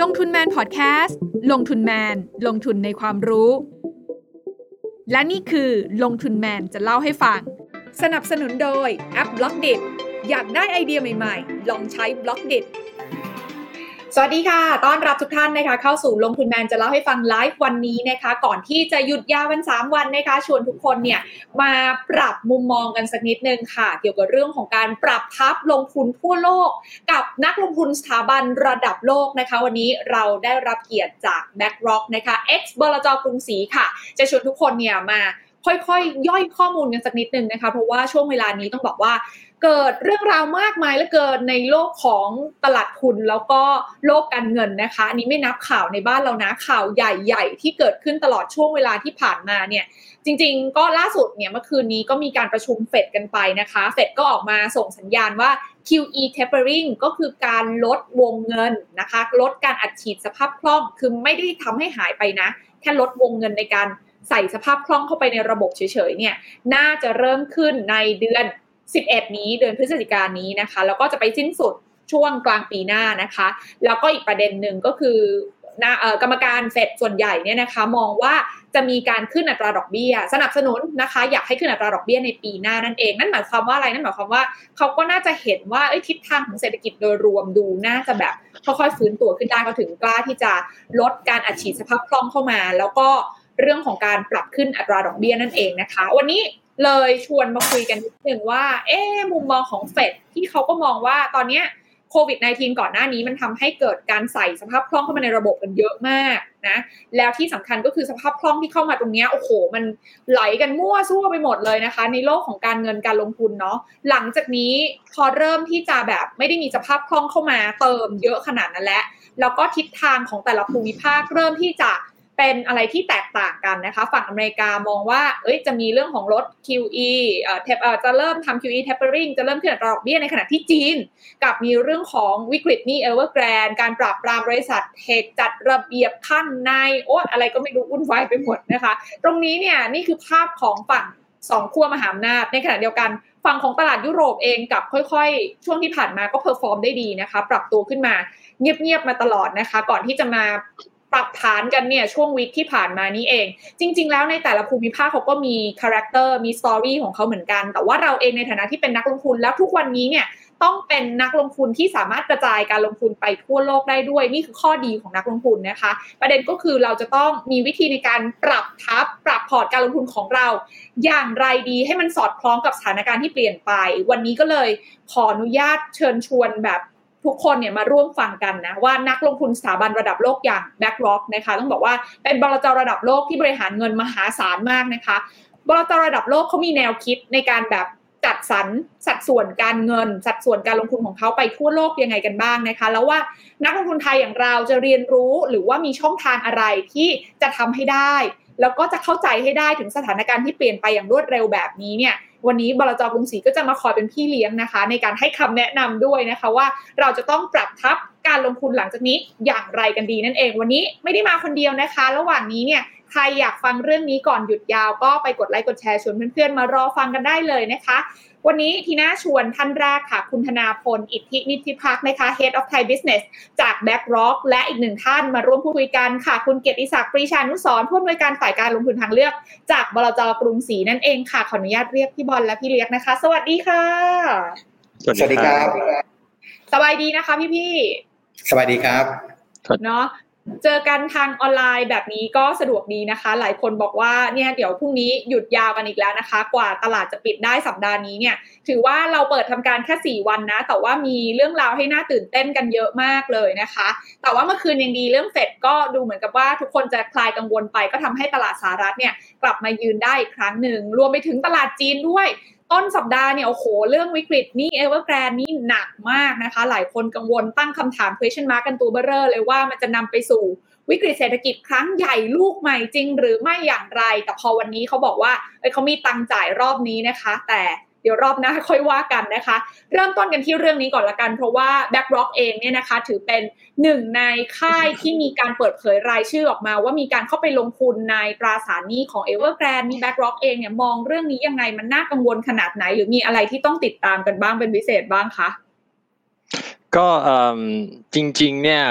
ลงทุนแมนพอดแคสต์ลงทุนแมน ลงทุนในความรู้ และนี่คือลงทุนแมนจะเล่าให้ฟัง สนับสนุนโดยแอป Blockdit อยากได้ไอเดียใหม่ๆ ลองใช้ Blockdit สวัสดีค่ะ ต้อนรับทุกท่านนะคะ เข้าสู่ลงทุนแมนจะเล่าให้ฟังไลฟ์วันนี้นะคะ ก่อนที่จะหยุดยาววัน 3 วันนะคะ ชวนทุกคนเนี่ยมาปรับมุมมองกันสักนิดนึงค่ะ เกี่ยวกับเรื่องของการปรับทัพลงทุนทั่วโลก กับนักลงทุนสถาบันระดับโลกนะคะ วันนี้เราได้รับเกียรติจาก b a c k r o c k นะคะ X บลจกรุงศรีค่ะ จะชวนทุกคนเนี่ยมาค่อยๆย่อยข้อมูลกันสักนิดนึงนะคะ เพราะว่าช่วงเวลานี้ต้องบอกว่า เกิดเรื่องราวมากมายเหลือเกินในโลกของตลาดทุนแล้วก็โลกการเงินนะคะอันนี้ไม่นับข่าวในบ้านเรานะข่าวใหญ่ๆ ที่เกิดขึ้นตลอดช่วงเวลาที่ผ่านมาเนี่ยจริงๆ ก็ล่าสุดเนี่ยเมื่อคืนนี้ก็มีการประชุมเฟดกันไปนะคะเฟดก็ออกมาส่งสัญญาณว่า QE tapering ก็คือการลดวงเงินนะคะ ลดการอัดฉีดสภาพคล่องคือไม่ได้ทำให้หายไปนะ แค่ลดวงเงินในการใส่สภาพคล่องเข้าไปในระบบเฉยๆเนี่ยน่าจะเริ่มขึ้นในเดือน 11 นี้เดือนพฤศจิกายนนี้นะคะแล้วก็จะไปสิ้นสุดช่วงกลางปีหน้านะคะ แล้วก็อีกประเด็นหนึ่งก็คือกรรมการเฟดส่วนใหญ่เนี่ยนะคะมองว่าจะมีการขึ้นอัตราดอกเบี้ย สนับสนุนนะคะ อยากให้ขึ้นอัตราดอกเบี้ยในปีหน้านั่นเอง นั่นหมายความว่าอะไรนั่นหมายความว่าเขาก็น่าจะเห็นว่าทิศทางของเศรษฐกิจโดยรวมดูน่าจะแบบค่อยๆฟื้นตัวขึ้นได้เขาถึงกล้าที่จะลดการอัดฉีดสภาพคล่องเข้ามา แล้วก็เรื่องของการปรับขึ้นอัตราดอกเบี้ยนั่นเองนะคะ วันนี้ เลยชวนมาคุยกันนิดนึงว่า เอ๊มุมมองของเฟดที่เขาก็มองว่าตอนนี้โควิด -19 ก่อนหน้านี้มันทำให้เกิดการใส่สภาพคล่องเข้ามาในระบบกันเยอะมากนะ แล้วที่สำคัญก็คือสภาพคล่องที่เข้ามาตรงนี้โอ้โห มันไหลกันมั่วซั่วไปหมดเลยนะคะ ในโลกของการเงินการลงทุนเนาะ หลังจากนี้พอเริ่มที่จะแบบไม่ได้มีสภาพคล่องเข้ามาเติมเยอะขนาดนั้นแล้ว แล้วก็ทิศทางของแต่ละภูมิภาคเริ่มที่จะ เป็นอะไรที่แตกต่างกันนะคะ ฝั่งอเมริกามองว่า เอ้ยจะมีเรื่องของลด QE เอ่อเอ่อจะเริ่มทำ QE tapering จะเริ่มขึ้นอัตราดอกเบี้ยในขณะที่จีน กลับมีเรื่องของวิกฤตนี่เอเวอร์แกรนการปราบปรามบริษัท tech จัดระเบียบข้างในโอ้อะไรก็ไม่รู้วุ่นวายไปหมดนะคะ ตรงนี้เนี่ยนี่คือภาพของฝั่งสองขั้วมหาอำนาจในขณะเดียวกันฝั่งของตลาดยุโรปเองกลับค่อยๆ ช่วงที่ผ่านมาก็ perform ได้ดีนะคะ ปรับตัวขึ้นมาเงียบๆมาตลอดนะคะ ก่อนที่จะมา ปรับฐานกันเนี่ยช่วง week ที่ผ่านมานี้เอง จริง ๆ แล้วในแต่ละภูมิภาคเขาก็มี character มี story ของเขาเหมือนกัน แต่ว่าเราเองในฐานะที่เป็นนักลงทุนแล้วทุกวันนี้เนี่ยต้องเป็นนักลงทุนที่สามารถกระจายการลงทุนไปทั่วโลกได้ด้วย นี่คือข้อดีของนักลงทุนนะคะ ประเด็นก็คือเราจะต้องมีวิธีในการปรับทับปรับพอร์ตการลงทุนของเรา อย่างไรดีให้มันสอดคล้องกับสถานการณ์ที่เปลี่ยนไป วันนี้ก็เลยขออนุญาตเชิญชวนแบบ ทุกคนเนี่ยมาร่วมฟังกันนะว่านักลงทุนสถาบันระดับโลกอย่าง BlackRock นะคะต้องบอกว่าเป็นบลจระดับโลกที่บริหารเงินมหาศาลมากนะคะบลจระดับโลกเขามีแนวคิดในการแบบจัดสรรสัดส่วนการเงิน สัดส่วนการลงทุนของเขาไปทั่วโลกยังไงกันบ้างนะคะ แล้วว่านักลงทุนไทยอย่างเราจะเรียนรู้หรือว่ามีช่องทางอะไรที่จะทำให้ได้ แล้วก็จะเข้าใจให้ได้ถึงสถานการณ์ที่เปลี่ยนไปอย่างรวดเร็วแบบนี้เนี่ยวันนี้บลจกรุงศรีก็จะมาคอยเป็นพี่เลี้ยงนะคะ ในการให้คำแนะนำด้วยนะคะว่าเราจะต้องปรับทับการลงทุนหลังจากนี้อย่างไรกันดีนั่นเอง วันนี้ไม่ได้มาคนเดียวนะคะ ระหว่างนี้เนี่ยใครอยากฟังเรื่องนี้ก่อนหยุดยาวก็ไปกดไลค์กดแชร์ชวนเพื่อนๆมารอฟังกันได้เลยนะคะ วันนี้ทีน่าชวนท่านแรกค่ะ คุณธนาพล อิทธินิติพักนะคะ Head of Thai Business จาก BlackRock และอีกหนึ่งท่านมาร่วมพูดคุยกันค่ะ คุณเกียรติศักดิ์ปรีชานุสรผู้อำนวยการฝ่ายการลงทุนทางเลือก จากบลจกรุงศรีนั่นเองค่ะ ขออนุญาตเรียกพี่บอลและพี่เลียกนะคะ สวัสดีค่ะ สวัสดีครับ สบายดีนะคะพี่พี่สวัสดีครับเนาะ เจอกันทางออนไลน์แบบนี้ก็สะดวกดีนะคะ หลายคนบอกว่าเนี่ยเดี๋ยวพรุ่งนี้หยุดยาวกันอีกแล้วนะคะ กว่าตลาดจะปิดได้สัปดาห์นี้เนี่ย ถือว่าเราเปิดทำการแค่ 4 วันนะ แต่ว่ามีเรื่องราวให้น่าตื่นเต้นกันเยอะมากเลยนะคะ แต่ว่าเมื่อคืนยังดีเรื่องเฟดก็ดูเหมือนกับว่าทุกคนจะคลายกังวลไป ก็ทำให้ตลาดสหรัฐเนี่ยกลับมายืนได้อีกครั้งหนึ่งรวมไปถึงตลาดจีนด้วย ต้นสัปดาห์เนี่ยโอ้โหเรื่องวิกฤตนี่เอเวอร์แกรนนี่หนักมากนะคะ หลายคนกังวลตั้งคำถาม question mark กันตัวเบอร์เรอเลยว่ามันจะนำไปสู่วิกฤตเศรษฐกิจครั้งใหญ่ลูกใหม่จริง หรือไม่อย่างไร แต่พอวันนี้เขาบอกว่าเขามีตังจ่ายรอบนี้นะคะ แต่ เดี๋ยวรอบหน้าค่อยว่ากันนะคะ เริ่มต้นกันที่เรื่องนี้ก่อนละกัน เพราะว่า BlackRock เองเนี่ยนะคะ ถือเป็นหนึ่งในค่ายที่มีการเปิดเผยรายชื่อออกมา ว่ามีการเข้าไปลงทุนในตราสารหนี้ของ Evergrande มี BlackRock เองเนี่ยมองเรื่องนี้ยังไงมันน่ากังวลขนาดไหน หรือมีอะไรที่ต้องติดตามกันบ้างเป็นพิเศษบ้างคะก็จริง ๆ เนี่ย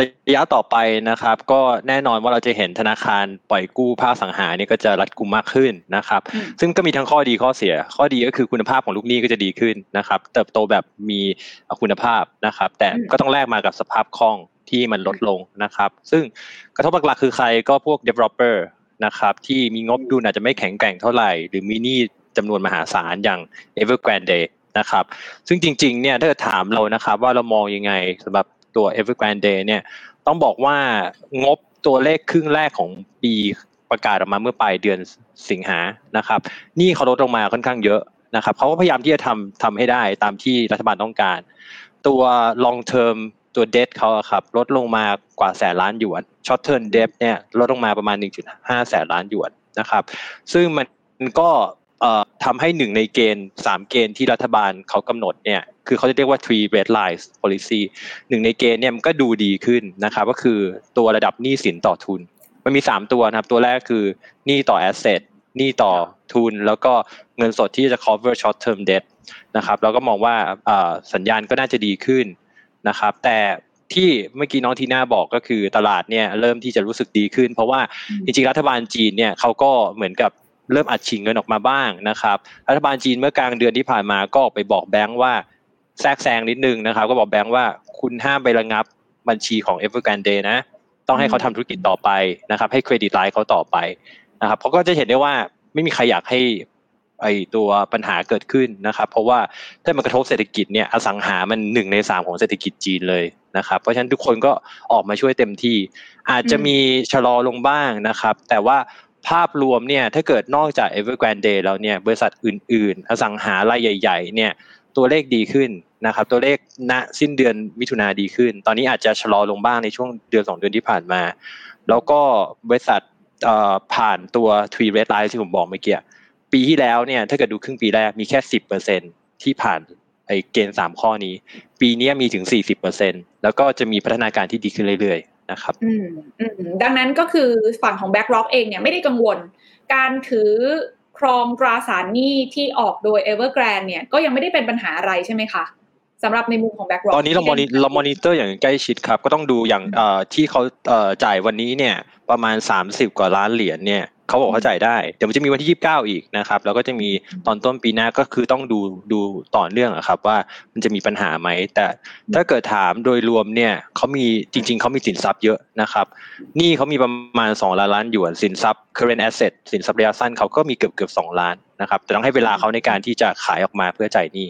ระยะต่อไปนะครับ ก็แน่นอนว่าเราจะเห็นธนาคารปล่อยกู้ภาคสังหานี่ก็จะรัดกุมมากขึ้นนะครับ ซึ่งก็มีทั้งข้อดีข้อเสีย ข้อดีก็คือคุณภาพของลูกหนี้ก็จะดีขึ้นนะครับ เติบโตแบบมีคุณภาพนะครับ แต่ก็ต้องแลกมากับสภาพคล่องที่มันลดลงนะครับ ซึ่งกระทบหลักๆคือใครก็พวก developer นะครับที่มีงบดูอาจจะไม่แข็งแกร่งเท่าไหร่ หรือมีหนี้จำนวนมหาศาลอย่าง Evergrande นะครับ ซึ่งจริงๆเนี่ยถ้าถามเรานะครับว่าเรามองยังไงสำหรับ ตัว Evergrande เนี่ยต้องบอกว่างบตัวเลขครึ่งแรกของปีประกาศออกมาเมื่อปลายเดือนสิงหานะครับนี่เขาลดลงมาค่อนข้างเยอะนะครับเขาก็พยายามที่จะทำทำให้ได้ตามที่รัฐบาลต้องการ ตัว long term ตัว debt เขาครับลดลงมากว่าแสนล้านหยวน short term debt เนี่ยลดลงมาประมาณ 1.5 แสนล้านหยวนนะครับ ซึ่งมันก็ ทำให้หนึ่งในเกณฑ์สามเกณฑ์ที่รัฐบาลเขากำหนดเนี่ยคือเขาจะเรียกว่า three red lines policy หนึ่งในเกณฑ์เนี่ยมันก็ดูดีขึ้นนะครับก็คือตัวระดับหนี้สินต่อทุน มันมีสามตัวนะครับ ตัวแรกคือหนี้ต่อ asset หนี้ต่อทุน แล้วก็เงินสดที่จะ cover short term debt นะครับเราก็มองว่าสัญญาณก็น่าจะดีขึ้นนะครับแต่ที่เมื่อกี้น้องทีน่าบอกก็คือตลาดเนี่ยเริ่มที่จะรู้สึกดีขึ้น เพราะว่าจริงๆรัฐบาลจีนเนี่ยเขาก็เหมือนกับ เริ่มอัดฉีดเงินออกมาบ้างนะครับ รัฐบาลจีนเมื่อกลางเดือนที่ผ่านมาก็ออกไปบอกแบงค์ว่าแทรกแซงนิดนึงนะครับ ก็บอกแบงค์ว่าคุณห้ามไประงับบัญชีของ Evergrande นเดนะ ต้องให้เขาทำธุรกิจต่อไปนะครับ ให้เครดิตไลน์เขาต่อไปนะครับเขาก็จะเห็นได้ว่าไม่มีใครอยากให้ไอตัวปัญหาเกิดขึ้นนะครับ เพราะว่าถ้ามันกระทบเศรษฐกิจเนี่ยอสังหามันหนึ่งในสามของเศรษฐกิจจีนเลยนะครับ เพราะฉะนั้นทุกคนก็ออกมาช่วยเต็มที่ อาจจะมีชะลอลงบ้างนะครับ แต่ว่า ภาพรวมเนี่ยถ้าเกิดนอกจาก Evergrande แล้วเนี่ยบริษัทอื่น ๆ อสังหารายใหญ่ ๆ เนี่ยตัวเลขดีขึ้นนะครับตัวเลขณสิ้นเดือนมิถุนาดีขึ้น ตอนนี้อาจจะชะลอลงบ้างในช่วงเดือนสองเดือนที่ผ่านมา แล้วก็บริษัทผ่านตัว Three Red Line ที่ผมบอกเมื่อกี้ปีที่แล้วเนี่ยถ้าเกิดดูครึ่งปีแรกมีแค่สิบเปอร์เซ็นที่ผ่านไอเกณฑ์สามข้อนี้ ปีนี้มีถึงสี่สิบเปอร์เซ็นแล้วก็จะมีพัฒนาการที่ดีขึ้นเรื่อยๆ นะครับอืมอืมดังนั้นก็คือฝั่งของ BlackRock เองเนี่ยไม่ได้กังวล การถือครองตราสารหนี้ที่ออกโดย Evergrande เนี่ยก็ยังไม่ได้เป็นปัญหาอะไรใช่ไหมคะสำหรับในมุมของ BlackRock ตอนนี้เรามอนิเรามอนิเตอร์อย่างใกล้ชิดครับ ก็ต้องดูอย่างที่เขาจ่ายวันนี้เนี่ยประมาณ 30 กว่าล้านเหรียญเนี่ย เขาบอกเขาจ่ายได้เดี๋ยวจะมีวันที่ยี่สิบเก้าอีกนะครับแล้วก็จะมีตอนต้นปีหน้าก็คือต้องดูดูต่อเนื่องครับ ว่ามันจะมีปัญหาไหมแต่ถ้าเกิดถามโดยรวมเนี่ยเขามีจริง ๆเขามีสินทรัพย์เยอะนะครับนี่เขามีประมาณ 2 ล้านล้านหยวนสินทรัพย์ current asset สินทรัพย์ระยะสั้นเขาก็มีเกือบเกือบสองล้านนะครับแต่ต้องให้เวลาเขาในการที่จะขายออกมาเพื่อจ่ายหนี้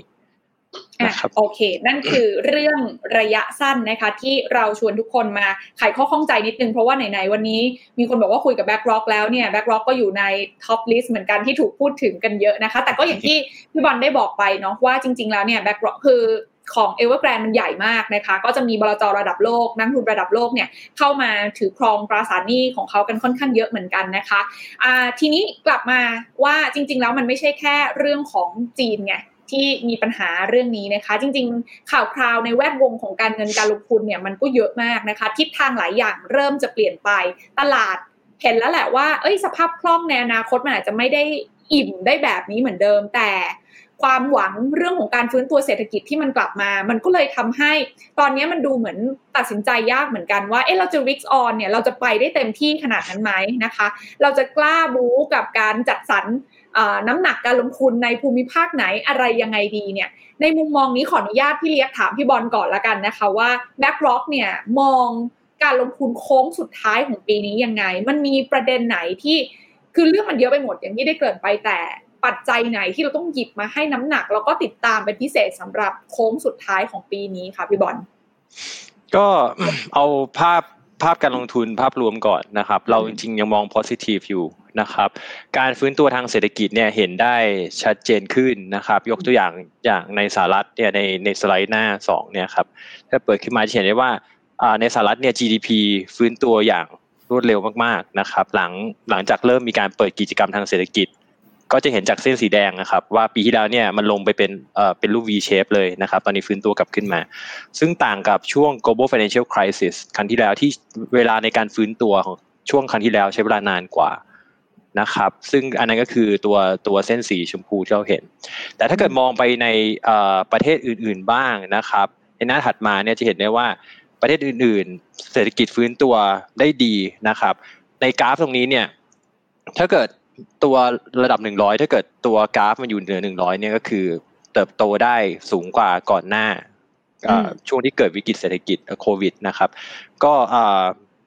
โอเค นั่นคือเรื่องระยะสั้นนะคะ ที่เราชวนทุกคนมาไขข้อข้องใจนิดนึง เพราะว่าไหนๆวันนี้มีคนบอกว่าคุยกับ BlackRock แล้วเนี่ย BlackRock ก็อยู่ใน top list เหมือนกันที่ถูกพูดถึงกันเยอะนะคะ แต่ก็อย่างที่พี่บอลได้บอกไปเนาะว่าจริง ๆ แล้วเนี่ย BlackRock คือของเอเวอร์แกรนมันใหญ่มากนะคะ ก็จะมีบลจระดับโลก นักทุนระดับโลกเนี่ยเข้ามาถือครองตราสารหนี้ของเขากันค่อนข้างเยอะเหมือนกันนะคะทีนี้กลับมาว่าจริง ๆ แล้วมันไม่ใช่แค่เรื่องของจีนไง ที่มีปัญหาเรื่องนี้นะคะ จริง ๆ ข่าวคราวในแวดวงของการเงินการลงทุนเนี่ยมันก็เยอะมากนะคะ ทิศทางหลายอย่างเริ่มจะเปลี่ยนไปตลาดเห็นแล้วแหละว่าเอ้ยสภาพคล่องในอนาคตมันอาจจะไม่ได้อิ่มได้แบบนี้เหมือนเดิม แต่ความหวังเรื่องของการฟื้นตัวเศรษฐกิจที่มันกลับมา มันก็เลยทำให้ ตอนนี้มันดูเหมือนตัดสินใจยากเหมือนกันว่า เอ๊ะเราจะ risk on เนี่ย เราจะไปได้เต็มที่ขนาดนั้นไหมนะคะ เราจะกล้าบู๊กับการจัดสรร น้ำหนักการลงทุนในภูมิภาคไหนอะไรยังไงดีเนี่ยในมุมมองนี้ขออนุญาตพี่เลียกถามพี่บอลก่อนละกันนะคะว่า BlackRock เนี่ยมองการลงทุนโค้งสุดท้ายของปีนี้ยังไง มันมีประเด็นไหนที่คือเรื่องมันเยอะไปหมดอย่างที่ได้เกิดไปแต่ปัจจัยไหนที่เราต้องหยิบมาให้น้ำหนัก แล้วก็ติดตามเป็นพิเศษสำหรับโค้งสุดท้ายของปีนี้ค่ะพี่บอลก็เอาภาพภาพการลงทุนภาพรวมก่อนนะครับ เราจริงๆยังมอง positive อยู่ นะครับ การฟื้นตัวทางเศรษฐกิจเนี่ยเห็นได้ชัดเจนขึ้นนะครับ ยกตัวอย่างอย่างในสหรัฐเนี่ยในในสไลด์หน้า2เนี่ยครับถ้าเปิดขึ้นมาจะเห็นได้ว่าในสหรัฐเนี่ย GDP ฟื้นตัวอย่างรวดเร็วมากๆนะครับ หลังหลังจากเริ่มมีการเปิดกิจกรรมทางเศรษฐกิจ ก็จะเห็นจากเส้นสีแดงนะครับ ว่าปีที่แล้วเนี่ยมันลงไปเป็นเอ่อเป็นรูป V shape เลยนะครับ ตอนนี้ฟื้นตัวกลับขึ้นมา ซึ่งต่างกับช่วง global financial crisis ครั้งที่แล้วที่เวลาในการฟื้นตัวของช่วงครั้งที่แล้วใช้เวลานานกว่า นะครับ ซึ่งอันนั้นก็คือตัวตัวเส้นสีชมพูที่เราเห็น แต่ถ้าเกิดมองไปในประเทศอื่น ๆบ้างนะครับ ในหน้าถัดมาเนี่ยจะเห็นได้ว่าประเทศอื่น ๆ เศรษฐกิจฟื้นตัวได้ดีนะครับ ในกราฟตรงนี้เนี่ยถ้าเกิดตัวระดับหนึ่งร้อยถ้าเกิดตัวกราฟมันอยู่เหนือหนึ่งร้อยเนี่ยก็คือ เติบโตได้สูงกว่าก่อนหน้าช่วงที่เกิดวิกฤตเศรษฐกิจโควิดนะครับ ก็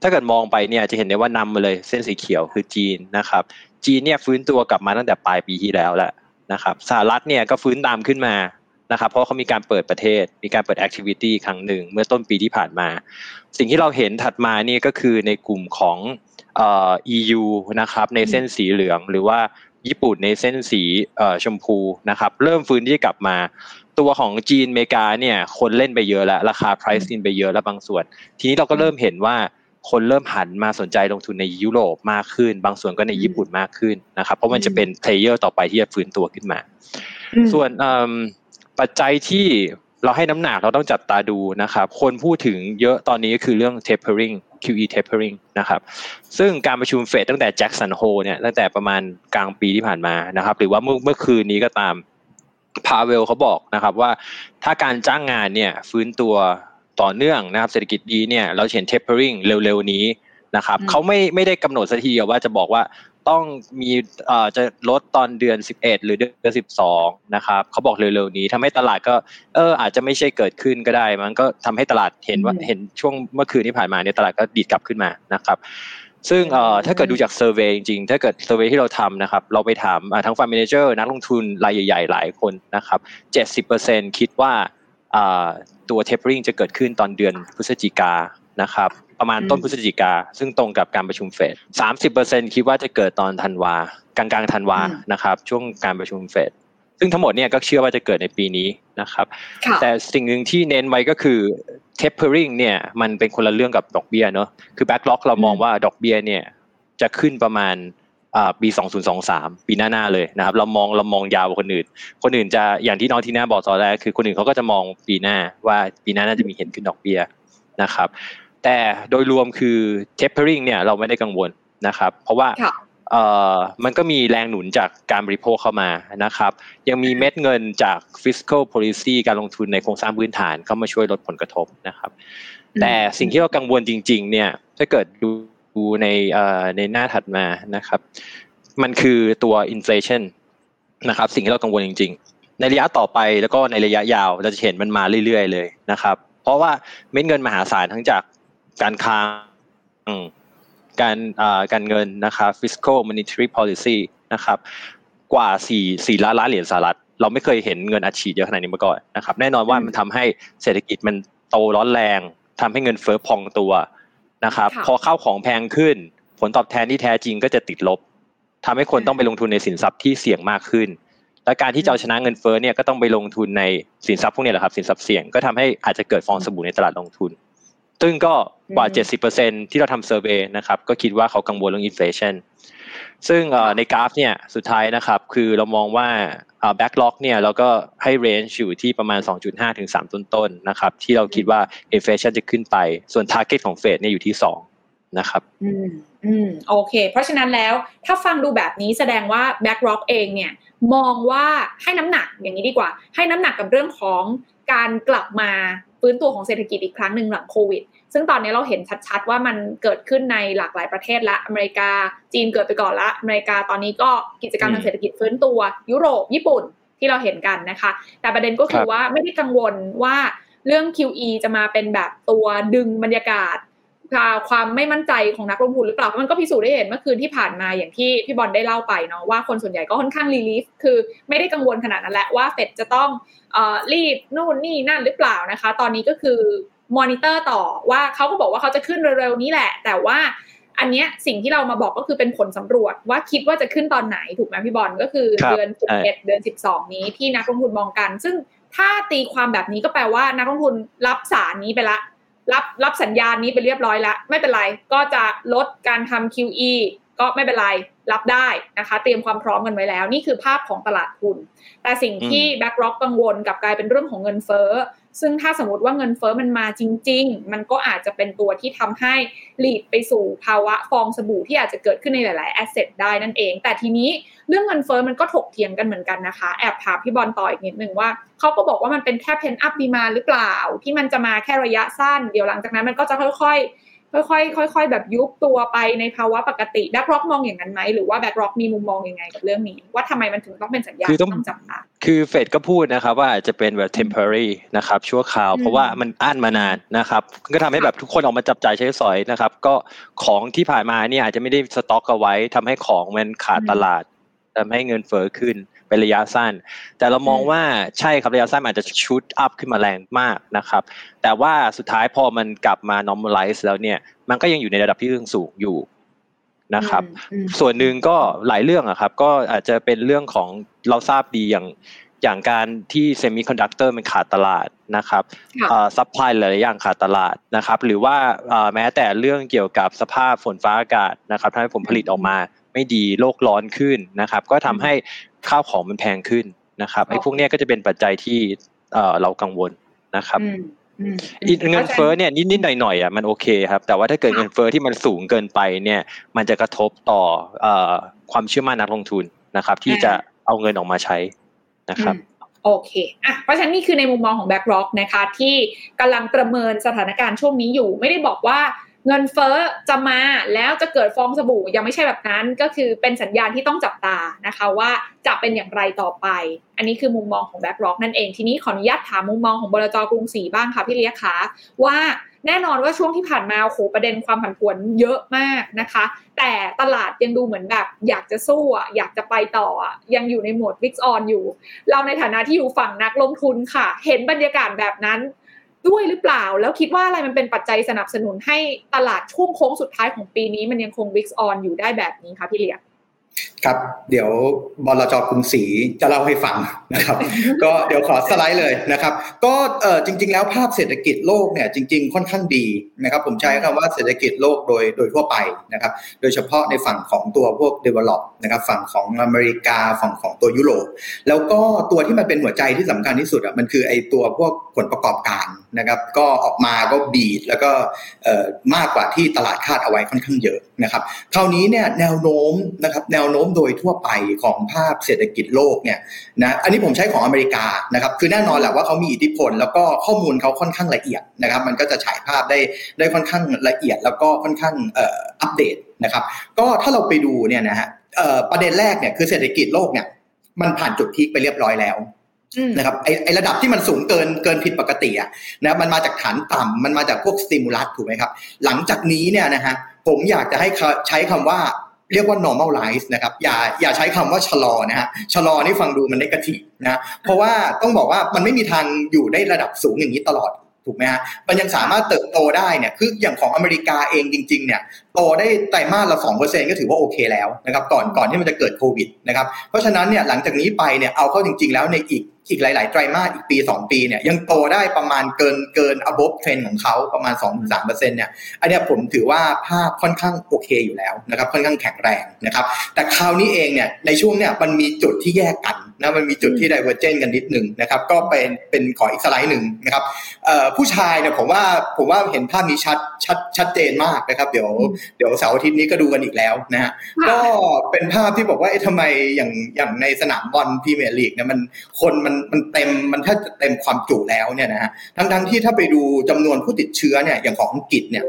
ถ้าเกิดมองไปเนี่ยจะเห็นได้ว่านำมาเลยเส้นสีเขียวคือจีนนะครับ จีนเนี่ยฟื้นตัวกลับมาตั้งแต่ปลายปีที่แล้วแหละนะครับสหรัฐเนี่ยก็ฟื้นตามขึ้นมานะครับ เพราะเขามีการเปิดประเทศ มีการเปิด activity ครั้งหนึ่งเมื่อต้นปีที่ผ่านมา สิ่งที่เราเห็นถัดมานี่ก็คือในกลุ่มของเอ่อ EU นะครับในเส้นสีเหลืองหรือว่าญี่ปุ่นในเส้นสีเอ่อชมพูนะครับเริ่มฟื้นที่กลับมา ตัวของจีนอเมริกาเนี่ยคนเล่นไปเยอะแล้ว ราคา price in ไปเยอะแล้วบางส่วน ทีนี้เราก็เริ่มเห็นว่า คนเริ่มหันมาสนใจลงทุนในยุโรปมากขึ้น บางส่วนก็ในญี่ปุ่นมากขึ้นนะครับ เพราะมันจะเป็น player ต่อไปที่จะฟื้นตัวขึ้นมา ส่วนปัจจัยที่เราให้น้ำหนักเราต้องจับตาดูนะครับ คนพูดถึงเยอะตอนนี้ก็คือเรื่อง tapering QE tapering นะครับ ซึ่งการประชุมเฟดตั้งแต่แจ็คสันโฮเนี่ยตั้งแต่ประมาณกลางปีที่ผ่านมานะครับ หรือว่าเมื่อเมื่อคืนนี้ก็ตามพาเวลเขาบอกนะครับว่าถ้าการจ้างงานเนี่ยฟื้นตัว ต่อเนื่องนะครับเศรษฐกิจดีเนี่ยเราเห็น tapering เร็วๆนี้นะครับเขาไม่ไม่ได้กำหนดสักทีว่าจะบอกว่าต้องมีเอ่อจะลดตอนเดือน 11 หรือเดือน12นะครับเขาบอกเร็วๆนี้ทำให้ตลาดก็เอออาจจะไม่ใช่เกิดขึ้นก็ได้ มันก็ทำให้ตลาดเห็นว่าเห็นช่วงเมื่อคืนที่ผ่านมาเนี่ยตลาดก็ดีดกลับขึ้นมานะครับซึ่งเอ่อถ้าเกิดดูจาก survey จริงๆ ถ้าเกิด survey ที่เราทำนะครับ เราไปถามทั้ง fund manager นักลงทุนรายใหญ่ ๆ หลายคนนะครับ 70%คิดว่า ตัว tapering จะเกิดขึ้นตอนเดือนพฤศจิกานะครับ ประมาณต้นพฤศจิกา ซึ่งตรงกับการประชุมเฟดสามสิบเปอร์เซ็นคิดว่าจะเกิดตอนธันวากลางกลางธันวานะครับ ช่วงการประชุมเฟดซึ่งทั้งหมดเนี่ยก็เชื่อว่าจะเกิดในปีนี้นะครับ แต่สิ่งหนึ่งที่เน้นไว้ก็คือ tapering เนี่ยมันเป็นคนละเรื่องกับดอกเบี้ยเนาะคือ backlog เรามองว่าดอกเบี้ยเนี่ยจะขึ้นประมาณ ปี 2023 ปีหน้าๆเลยนะครับเรามองเรามองยาวกว่าคนอื่น คนอื่นจะอย่างที่น้องที่หน้าบอกตอนแรกคือคนอื่นเขาก็จะมองปีหน้าว่าปีหน้าน่าจะมีเห็นขึ้นดอกเบี้ยนะครับ แต่โดยรวมคือ tapering เนี่ยเราไม่ได้กังวลนะครับ เพราะว่าเอ่อมันก็มีแรงหนุนจากการบริโภคเข้ามานะครับ ยังมีเม็ดเงินจาก fiscal policy การลงทุนในโครงสร้างพื้นฐานเข้ามาช่วยลดผลกระทบนะครับ แต่สิ่งที่เรากังวลจริง ๆ เนี่ยถ้าเกิดดููในในหน้าถัดมานะครับ มันคือตัว inflation นะครับ สิ่งที่เรากังวลจริง ๆ ในระยะต่อไปแล้วก็ในระยะยาวเราจะเห็นมันมาเรื่อย ๆ เลยนะครับ เพราะว่าเม็ดเงินมหาศาลทั้งจากการคลังการการเงินนะครับ fiscal monetary policy นะครับ กว่าสี่สี่ล้านล้านเหรียญสหรัฐ เราไม่เคยเห็นเงินอัดฉีดเยอะขนาดนี้มาก่อนนะครับ แน่นอนว่ามันทำให้เศรษฐกิจมันโตร้อนแรงทำให้เงินเฟ้อพองตัว นะครับ พอเข้าของแพงขึ้น ผลตอบแทนที่แท้จริงก็จะติดลบทำให้คนต้องไปลงทุนในสินทรัพย์ที่เสี่ยงมากขึ้น และการที่จะชนะเงินเฟ้อเนี่ยก็ต้องไปลงทุนในสินทรัพย์พวกนี้แหละครับสินทรัพย์เสี่ยงก็ทำให้อาจจะเกิดฟองสบู่ในตลาดลงทุน ซึ่งก็กว่า 70%ที่เราทำ survey นะครับก็คิดว่าเขากังวลเรื่อง inflation ซึ่งในกราฟเนี่ยสุดท้ายนะครับคือเรามองว่า BlackRock เนี่ยเราก็ให้ range อยู่ที่ประมาณ 2.5 ถึง 3 ต้นๆนะครับที่เราคิดว่าinflation จะขึ้นไป ส่วน target ของเฟดเนี่ยอยู่ที่ 2 นะครับอืมอืมโอเค เพราะฉะนั้นแล้วถ้าฟังดูแบบนี้แสดงว่า BlackRock เองเนี่ยมองว่าให้น้ำหนักอย่างนี้ดีกว่า ให้น้ำหนักกับเรื่องของการกลับมาฟื้นตัวของเศรษฐกิจอีกครั้งหนึ่งหลังโควิด ซึ่งตอนนี้เราเห็นชัดๆว่ามันเกิดขึ้นในหลากหลายประเทศละอเมริกาจีนเกิดไปก่อนละอเมริกาตอนนี้ก็กิจกรรมทางเศรษฐกิจฟื้นตัว ยุโรปญี่ปุ่นที่เราเห็นกันนะคะ แต่ประเด็นก็คือว่าไม่ได้กังวลว่าเรื่อง QE จะมาเป็นแบบตัวดึงบรรยากาศความไม่มั่นใจของนักลงทุนหรือเปล่ามันก็พิสูจน์ได้เห็นเมื่อคืนที่ผ่านมาอย่างที่พี่บอลได้เล่าไปเนาะว่าคนส่วนใหญ่ก็ค่อนข้างรีลีฟคือไม่ได้กังวลขนาดนั้นแหละว่าเฟดจะต้องรีบนู่นนี่นั่นหรือเปล่านะคะ ตอนนี้ก็คือ มอนิเตอร์ต่อว่าเขาก็บอกว่าเขาจะขึ้นเร็วๆนี้แหละ แต่ว่าอันเนี้ยสิ่งที่เรามาบอกก็คือเป็นผลสำรวจว่าคิดว่าจะขึ้นตอนไหนถูกไหมพี่บอลก็คือเดือน11เดือน12นี้ที่นักลงทุนมองกัน ซึ่งถ้าตีความแบบนี้ก็แปลว่านักลงทุนรับสารนี้ไปละ รับรับสัญญาณนี้ไปเรียบร้อยละ ไม่เป็นไรก็จะลดการทำ QE ก็ไม่เป็นไรรับได้นะคะ เตรียมความพร้อมกันไว้แล้ว นี่คือภาพของตลาดทุน แต่สิ่งที่ BlackRock กังวลกับกลายเป็นเรื่องของเงินเฟ้อ ซึ่งถ้าสมมติว่าเงินเฟ้อมันมาจริง ๆ มันก็อาจจะเป็นตัวที่ทำให้ lead ไปสู่ภาวะฟองสบู่ที่อาจจะเกิดขึ้นในหลายๆ asset ได้นั่นเอง แต่ทีนี้เรื่องเงินเฟ้อมันก็ถกเถียงกันเหมือนกันนะคะ แอบถามพี่บอลต่ออีกนิดนึงว่าเขาก็บอกว่ามันเป็นแค่ pent-up demand หรือเปล่า ที่มันจะมาแค่ระยะสั้น เดี๋ยวหลังจากนั้นมันก็จะค่อย ๆ ค่อยๆค่อย ๆ แบบยุบตัวไปในภาวะปกติ BlackRock มองอย่างนั้นไหมหรือว่า BlackRock มีมุมมองยังไงกับเรื่องนี้ ว่าทำไมมันถึงต้องเป็นสัญญาณต้องจับตาคือเฟดก็พูดนะครับว่าจะเป็นแบบ temporary นะครับชั่วคราว เพราะว่ามันอั้นมานานนะครับก็ทำให้แบบทุกคนออกมาจับจ่ายใช้สอยนะครับ ก็ของที่ผ่านมาเนี่ยอาจจะไม่ได้สต็อกเอาไว้ทำให้ของมันขาดตลาดทำให้เงินเฟ้อขึ้น เป็นระยะสั้น แต่เรามองว่าใช่ครับระยะสั้นอาจจะ shoot up ขึ้นมาแรงมากนะครับ แต่ว่าสุดท้ายพอมันกลับมา normalize แล้วเนี่ย มันก็ยังอยู่ในระดับที่ยังสูงอยู่นะครับ ส่วนหนึ่งก็หลายเรื่องอะครับ ก็อาจจะเป็นเรื่องของเราทราบดีอย่างอย่างการที่เซมิคอนดักเตอร์มันขาดตลาดนะครับsupply หลายอย่างขาดตลาดนะครับ หรือว่าแม้แต่เรื่องเกี่ยวกับสภาพฝนฟ้าอากาศนะครับทำให้ผลผลิตออกมาไม่ดีโลกร้อนขึ้นนะครับ ก็ทำให้ ข้าวของมันแพงขึ้นนะครับไอ้พวกนี้ก็จะเป็นปัจจัยที่เรากังวลนะครับเงินเฟ้อเนี่ยนิดๆหน่อยๆอะมันโอเคครับ แต่ว่าถ้าเกิดเงินเฟ้อที่มันสูงเกินไปเนี่ย มันจะกระทบต่อความเชื่อมั่นนักลงทุนนะครับ ที่จะเอาเงินออกมาใช้นะครับโอเคอะเพราะฉะนั้นนี่คือในมุมมองของ BlackRock นะคะ ที่กำลังประเมินสถานการณ์ช่วงนี้อยู่ ไม่ได้บอกว่า เงินเฟ้อจะมาแล้วจะเกิดฟองสบู่ยังไม่ใช่แบบนั้น ก็คือเป็นสัญญาณที่ต้องจับตานะคะว่าจะเป็นอย่างไรต่อไป อันนี้คือมุมมองของ BlackRock นั่นเองทีนี้ขออนุญาตถามมุมมองของบลจกรุงศรีบ้างค่ะพี่เลี้ยขาว่าแน่นอนว่าช่วงที่ผ่านมาโหประเด็นความผันผวนเยอะมากนะคะ แต่ตลาดยังดูเหมือนแบบ อยากจะสู้อะอยากจะไปต่ออะยังอยู่ในโหมด risk on อยู่ เราในฐานะที่อยู่ฝั่งนักลงทุนค่ะ เห็นบรรยากาศแบบนั้น ด้วยหรือเปล่า แล้วคิดว่าอะไรมันเป็นปัจจัยสนับสนุนให้ตลาดช่วงโค้งสุดท้ายของปีนี้มันยังคงวิกซ์ออนอยู่ได้แบบนี้คะพี่เลียครับ เดี๋ยวบลจกรุงศรีจะเล่าให้ฟังนะครับ ก็เดี๋ยวขอสไลด์เลยนะครับ ก็เออจริง ๆ แล้วภาพเศรษฐกิจโลกเนี่ยจริง ๆ ค่อนข้างดีนะครับ ผมใช้คำว่าเศรษฐกิจโลกโดยโดยทั่วไปนะครับ โดยเฉพาะในฝั่งของตัวพวก develop นะครับ ฝั่งของอเมริกาฝั่งของตัวยุโรปแล้วก็ตัวที่มันเป็นหัวใจที่สำคัญที่สุดอะมันคือไอ้ตัวพวกผลประกอบการ นะครับก็ออกมาก็บีดแล้วก็มากกว่าที่ตลาดคาดเอาไว้ค่อนข้างเยอะนะครับคราวนี้เนี่ยแนวโน้มนะครับแนวโน้มโดยทั่วไปของภาพเศรษฐกิจโลกเนี่ยนะอันนี้ผมใช้ของอเมริกานะครับคือแน่นอนแหละว่าเขามีอิทธิพล แล้วก็ข้อมูลเขาค่อนข้างละเอียดนะครับมันก็จะฉายภาพได้ได้ค่อนข้างละเอียด แล้วก็ค่อนข้างอัปเดตนะครับก็ถ้าเราไปดูเนี่ยนะฮะประเด็นแรกเนี่ยคือเศรษฐกิจโลกเนี่ยมันผ่านจุดพีคไปเรียบร้อยแล้ว นะครับไอไอระดับที่มันสูงเกินเกินผิดปกติอะนะมันมาจากฐานต่ำมันมาจากพวกสติมูลัสถูกไหมครับ หลังจากนี้เนี่ยนะฮะผมอยากจะให้ใช้คำว่าเรียกว่า normalize นะครับอย่าอย่าใช้คำว่าชะลอนะฮะชะลอนี่ฟังดูมันได้กระถินะเพราะว่าต้องบอกว่ามันไม่มีทางอยู่ได้ระดับสูงอย่างนี้ตลอดถูกไหมฮะมันยังสามารถเติบโตได้เนี่ยคืออย่างของอเมริกาเองจริงๆเนี่ยโตได้ไตรมาสละสองเปอร์เซ็นก็ถือว่าโอเคแล้วนะครับก่อนก่อนที่มันจะเกิดโควิดนะครับเพราะฉะนั้นเนี่ยหลังจากนี้ไปเนี่ยเอาเข้าจริง ๆแล้วในอีก อีกหลาย ๆ ไตรมาสอีกปี 2 ปีเนี่ยยังโตได้ประมาณเกินเกิน above trend ของเขาประมาณ 2-3%เนี่ยอันนี้ผมถือว่าภาพค่อนข้างโอเคอยู่แล้วนะครับค่อนข้างแข็งแรงนะครับแต่คราวนี้เองเนี่ยในช่วงเนี่ยมันมีจุดที่แยกกันนะมันมีจุดที่ไดเวอร์เจนกันนิดหนึ่งนะครับก็เป็นเป็นขออีกสไลด์หนึ่งนะครับผู้ชายเนี่ยผมว่าผมว่าเห็นภาพนี้ชัดชัดชัดเจนมากนะครับเดี๋ยวเดี๋ยวเสาร์อาทิตย์นี้ก็ดูกันอีกแล้วนะฮะก็เป็นภาพที่บอกว่าเอ๊ะทำไมอย่างอย่างในสนามบอลพรีเมียร์ลีกเนี่ยมันคนมันมันเต็มมันแทบจะเต็มความจุแล้วเนี่ยนะฮะทั้งทั้งที่ถ้าไปดูจำนวนผู้ติดเชื้อเนี่ยอย่างของอังกฤษเนี่ย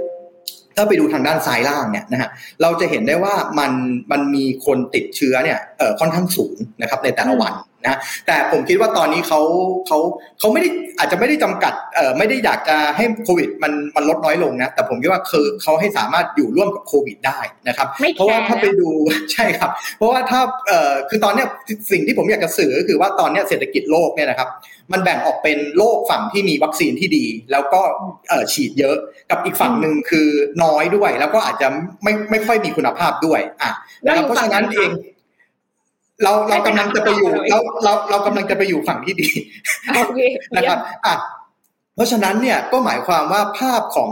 ถ้าไปดูทางด้านซ้ายล่างเนี่ยนะฮะเราจะเห็นได้ว่ามันมันมีคนติดเชื้อเนี่ย ค่อนข้างสูงนะครับในแต่ละวันนะแต่ผมคิดว่าตอนนี้เขาเขาเขาไม่ได้อาจจะไม่ได้จำกัดเอ่อไม่ได้อยากจะให้โควิดมันมันลดน้อยลงนะแต่ผมคิดว่าคือเขาให้สามารถอยู่ร่วมกับโควิดได้นะครับ เพราะว่าถ้าไปดูใช่ครับ เพราะว่าถ้าเอ่อคือตอนเนี้ยสิ่งที่ผมอยากจะสื่อก็คือว่าตอนเนี้ยเศรษฐกิจโลกเนี่ยนะครับ มันแบ่งออกเป็นโลกฝั่งที่มีวัคซีนที่ดี แล้วก็เอ่อฉีดเยอะกับอีกฝั่งหนึ่งคือน้อยด้วย แล้วก็อาจจะไม่ไม่ค่อยมีคุณภาพด้วยอะเพราะฉะนั้นเอง เราเรากำลังจะไปอยู่เราเราเรากำลังจะไปอยู่ฝั่งที่ดีนะครับอะเพราะฉะนั้นเนี่ยก็หมายความว่าภาพของ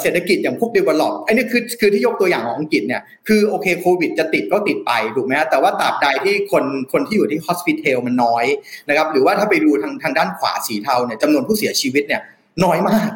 เศรษฐกิจอย่างพวกเดเวลลอปอันนี้คือคือที่ยกตัวอย่างของอังกฤษเนี่ยคือโอเคโควิดจะติดก็ติดไปถูกไหมแต่ว่าตราบใดที่คนคนที่อยู่ที่ฮอสพิทอลมันน้อยนะครับหรือว่าถ้าไปดูทางทางด้านขวาสีเทาเนี่ยจำนวนผู้เสียชีวิตเนี่ยน้อยมาก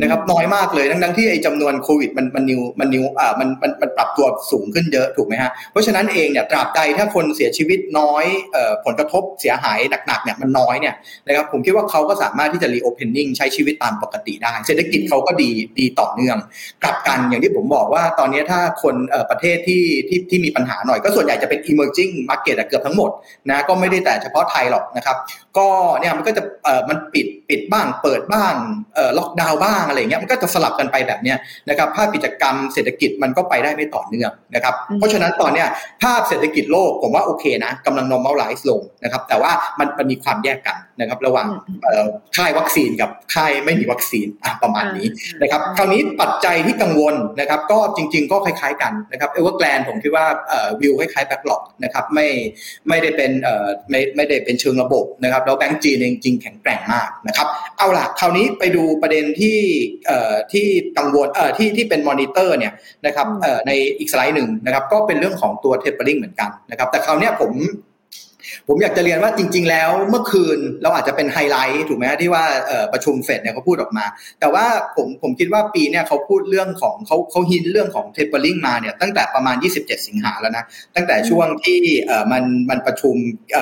นะครับน้อยมากเลยทั้งที่ไอ้จำนวนโควิดมันมันนิวมันนิวอ่ามันมันมันปรับตัวสูงขึ้นเยอะถูกไหมฮะเพราะฉะนั้นเองเนี่ยตราบใดถ้าคนเสียชีวิตน้อยเอ่อผลกระทบเสียหายหนักๆเนี่ยมันน้อยเนี่ยนะครับผมคิดว่าเขาก็สามารถที่จะรีโอเพนนิ่งใช้ชีวิตตามปกติได้ เศรษฐกิจเขาก็ดีดีต่อเนื่องกลับกันอย่างที่ผมบอกว่าตอนนี้ถ้าคนเอ่อประเทศที่ที่ที่มีปัญหาหน่อยก็ส่วนใหญ่จะเป็น emerging market อะเกือบทั้งหมดนะก็ไม่ได้แต่เฉพาะไทยหรอกนะครับก็เนี่ยมันก็จะเอ่อมันปิดปิดบ้างเปิดบ้างเอ่อล็อกดาวน์บ้างอะไรเงี้ยมันก็จะสลับกันไปแบบเนี้ยนะครับภาพกิจกรรมเศรษฐกิจมันก็ไปได้ไม่ต่อเนื่องนะครับเพราะฉะนั้นตอนเนี้ยภาพเศรษฐกิจโลกผมว่าโอเคนะกำลัง normalize ลงนะครับแต่ว่ามันมันมีความแยกกันนะครับระหว่างเอ่อค่ายวัคซีนกับค่ายไม่มีวัคซีนอะประมาณนี้นะครับคราวนี้ปัจจัยที่กังวลนะครับก็จริง ๆ ก็คล้าย ๆ กันนะครับเอเวอร์แกลนผมคิดว่าเอ่อวิวคล้ายๆ BlackRock นะครับไม่ไม่ได้เป็นเอ่อไม่ไม่ได้เป็นเชิงระบบนะครับแล้วแบงก์จีนเองจริงแข็งแกร่งมากนะครับเอาล่ะคราวนี้ไปดูประเด็นที่เอ่อที่กังวลเอ่อที่ที่เป็นมอนิเตอร์เนี่ยนะครับเอ่อในอีกสไลด์หนึ่งนะครับก็เป็นเรื่องของตัว tapering เหมือนกันนะครับแต่คราวนี้ผม ผมอยากจะเรียนว่าจริง ๆ แล้วเมื่อคืนเราอาจจะเป็นไฮไลท์ถูกไหมที่ว่าประชุมเฟดเนี่ยเขาพูดออกมา แต่ว่าผมผมคิดว่าปีเนี่ยเขาพูดเรื่องของเขาเขา hint เรื่องของ tapering มาเนี่ยตั้งแต่ประมาณ 27 สิงหาแล้วนะ ตั้งแต่ช่วงที่มันมันประชุม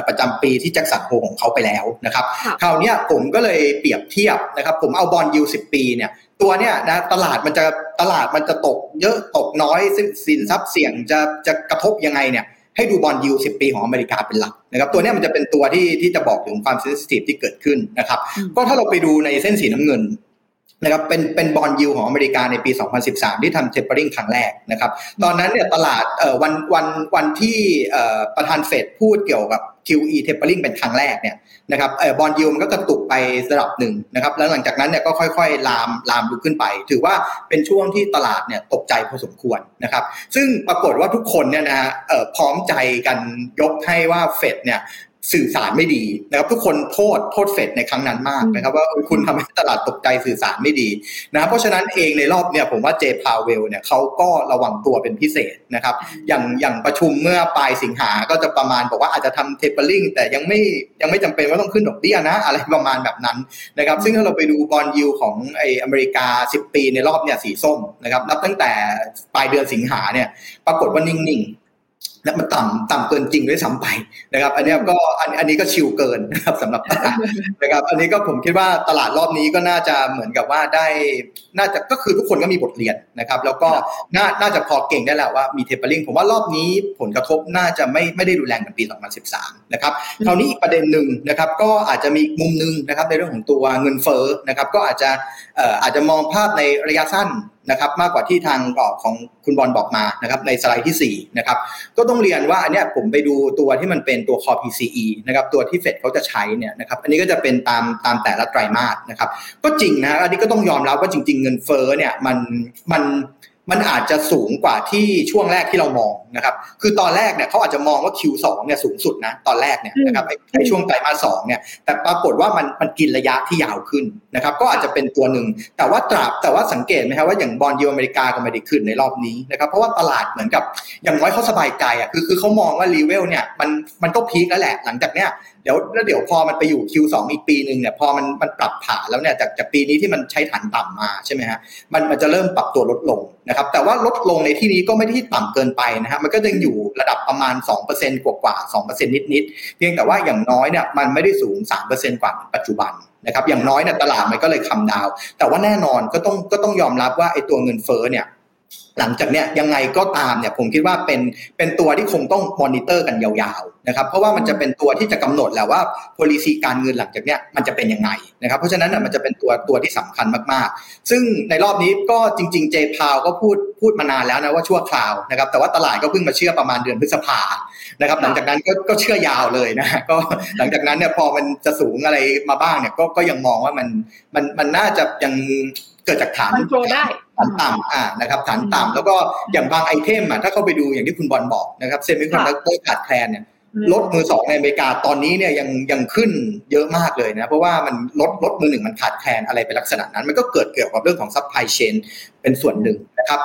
ประจำปีที่ Jackson Hole ของเขาไปแล้วนะครับคราวนี้ผมก็เลยเปรียบเทียบนะครับ ผมเอา bond yield สิบปีเนี่ยตัวเนี่ยนะตลาดมันจะตลาดมันจะตกเยอะตกน้อยสินทรัพย์เสี่ยงจะจะกระทบยังไงเนี่ย ให้ดู bond yield สิบปีของอเมริกาเป็นหลักนะครับตัวนี้มันจะเป็นตัวที่ที่จะบอกถึงความ sensitive ที่เกิดขึ้นนะครับก็ถ้าเราไปดูในเส้นสีน้ำเงิน นะครับเป็นเป็น bond yield ของอเมริกาในปี 2013 ที่ทำ tapering ครั้งแรกนะครับ ตอนนั้นเนี่ยตลาดวันวันวันที่ประธานเฟดพูดเกี่ยวกับ QE tapering เป็นครั้งแรกเนี่ยนะครับ bond yield มันก็กระตุกไประดับหนึ่งนะครับแล้วหลังจากนั้นเนี่ยก็ค่อยๆ ลามลามลุกขึ้นไป ถือว่าเป็นช่วงที่ตลาดเนี่ยตกใจพอสมควรนะครับซึ่งปรากฏว่าทุกคนเนี่ยนะฮะพร้อมใจกันยกให้ว่าเฟดเนี่ย สื่อสารไม่ดีนะครับทุกคนโทษโทษเฟดในครั้งนั้นมากนะครับว่าคุณทำให้ตลาดตกใจสื่อสารไม่ดีนะเพราะฉะนั้นเองในรอบเนี่ยผมว่าเจพาวเวลเนี่ยเขาก็ระวังตัวเป็นพิเศษนะครับ อย่างอย่างประชุมเมื่อปลายสิงหาก็จะประมาณบอกว่าอาจจะทำ tapering แต่ยังไม่ยังไม่จำเป็นว่าต้องขึ้นดอกเบี้ยนะ อะไรประมาณแบบนั้นนะครับ ซึ่งถ้าเราไปดู bond yield ของไออเมริกา 10 ปีในรอบเนี่ยสีส้มนะครับนับตั้งแต่ปลายเดือนสิงหาเนี่ยปรากฏว่านิ่ง นะมันต่ำต่ำเกินจริงด้วยซ้ำไปนะครับ อันนี้ก็อันอันนี้ก็ชิวเกินนะครับสำหรับตลาดนะครับ อันนี้ก็ผมคิดว่าตลาดรอบนี้ก็น่าจะเหมือนกับว่าได้น่าจะก็คือทุกคนก็มีบทเรียนนะครับ แล้วก็น่าน่าจะพอเก็งได้แล้วว่ามี tapering ผมว่ารอบนี้ผลกระทบน่าจะไม่ไม่ได้รุนแรงเหมือนปี 2013 นะครับคราวนี้อีกประเด็นหนึ่งนะครับ ก็อาจจะมีมุมนึงนะครับในเรื่องของตัวเงินเฟ้อนะครับ ก็อาจจะเอ่ออาจจะมองภาพในระยะสั้นนะครับมากกว่าที่ทางออกของคุณบอลบอกมานะครับในสไลด์ที่4นะครับก็ต้องเรียนว่าอันนี้ผมไปดูตัวที่มันเป็นตัว C PCE นะครับตัวที่เฟดเขาจะใช้เนี่ยนะครับอันนี้ก็จะเป็นตามตามแต่ละไตรมาสนะครับก็จริงนะอันนี้ก็ต้องยอมรับว่าจริง ๆ เงินเฟ้อเนี่ยมันมัน มันอาจจะสูงกว่าที่ช่วงแรกที่เรามองนะครับ คือตอนแรกเนี่ยเขาอาจจะมองว่า Q2 เนี่ยสูงสุดนะตอนแรกเนี่ยนะครับในช่วงไตรมาสสองเนี่ย แต่ปรากฏว่ามันมันกินระยะที่ยาวขึ้นนะครับ ก็อาจจะเป็นตัวหนึ่ง แต่ว่าตราบแต่ว่าสังเกตไหมครับว่าอย่างบอลยูอเมริกาก็ไม่ได้ขึ้นในรอบนี้นะครับ เพราะว่าตลาดเหมือนกับอย่างน้อยเขาสบายใจอะคือคือเขามองว่ารีเวลเนี่ยมันมันก็พีคแล้วแหละ หลังจากเนี้ย เดี๋ยวแล้วเดี๋ยวพอมันไปอยู่ Q2 อีกปีหนึ่งเนี่ยพอมันมันปรับฐานแล้วเนี่ยจากจากปีนี้ที่มันใช้ฐานต่ำมาใช่ไหมฮะมันมันจะเริ่มปรับตัวลดลงนะครับแต่ว่าลดลงในที่นี้ก็ไม่ได้ต่ำเกินไปนะฮะมันก็ยังอยู่ระดับประมาณ 2%กว่ากว่า2%นิดนิดเพียงแต่ว่าอย่างน้อยเนี่ยมันไม่ได้สูง 3%กว่าปัจจุบันนะครับอย่างน้อยเนี่ยตลาดมันก็เลยคำดาว แต่ว่าแน่นอนก็ต้องก็ต้องยอมรับว่าไอ้ตัวเงินเฟ้อเนี่ย หลังจากเนี้ยยังไงก็ตามเนี่ยผมคิดว่าเป็นเป็นตัวที่คงต้องมอนิเตอร์กันยาวๆนะครับเพราะว่ามันจะเป็นตัวที่จะกำหนดแล้วว่า policy การเงินหลังจากเนี้ยมันจะเป็นยังไงนะครับเพราะฉะนั้นมันจะเป็นตัวตัวที่สำคัญมากๆ ซึ่งในรอบนี้ก็จริงๆเจพาวก็พูดพูดมานานแล้วนะว่าชั่วคราวนะครับแต่ว่าตลาดก็เพิ่งมาเชื่อประมาณเดือนพฤษภานะครับหลังจากนั้นก็ก็เชื่อยาวเลยนะก็หลังจากนั้นเนี่ยพอมันจะสูงอะไรมาบ้างเนี่ยก็ก็ยังมองว่ามันมันมันน่าจะยังเกิดจากฐานได้ฐานต่ำอ่านะครับฐานต่ำแล้วก็อย่างบาง item อะถ้าเข้าไปดูอย่างที่คุณบอลบอกนะครับ semiconductor ขาดแคลนเนี่ยรถมือสองในอเมริกาตอนนี้เนี่ยยังยังขึ้นเยอะมากเลยนะเพราะว่ามันรถรถมือหนึ่งมันขาดแคลนอะไรเป็นลักษณะนั้น มันก็เกิดเกี่ยวกับเรื่องของ supply chain เป็นส่วนหนึ่งนะครับ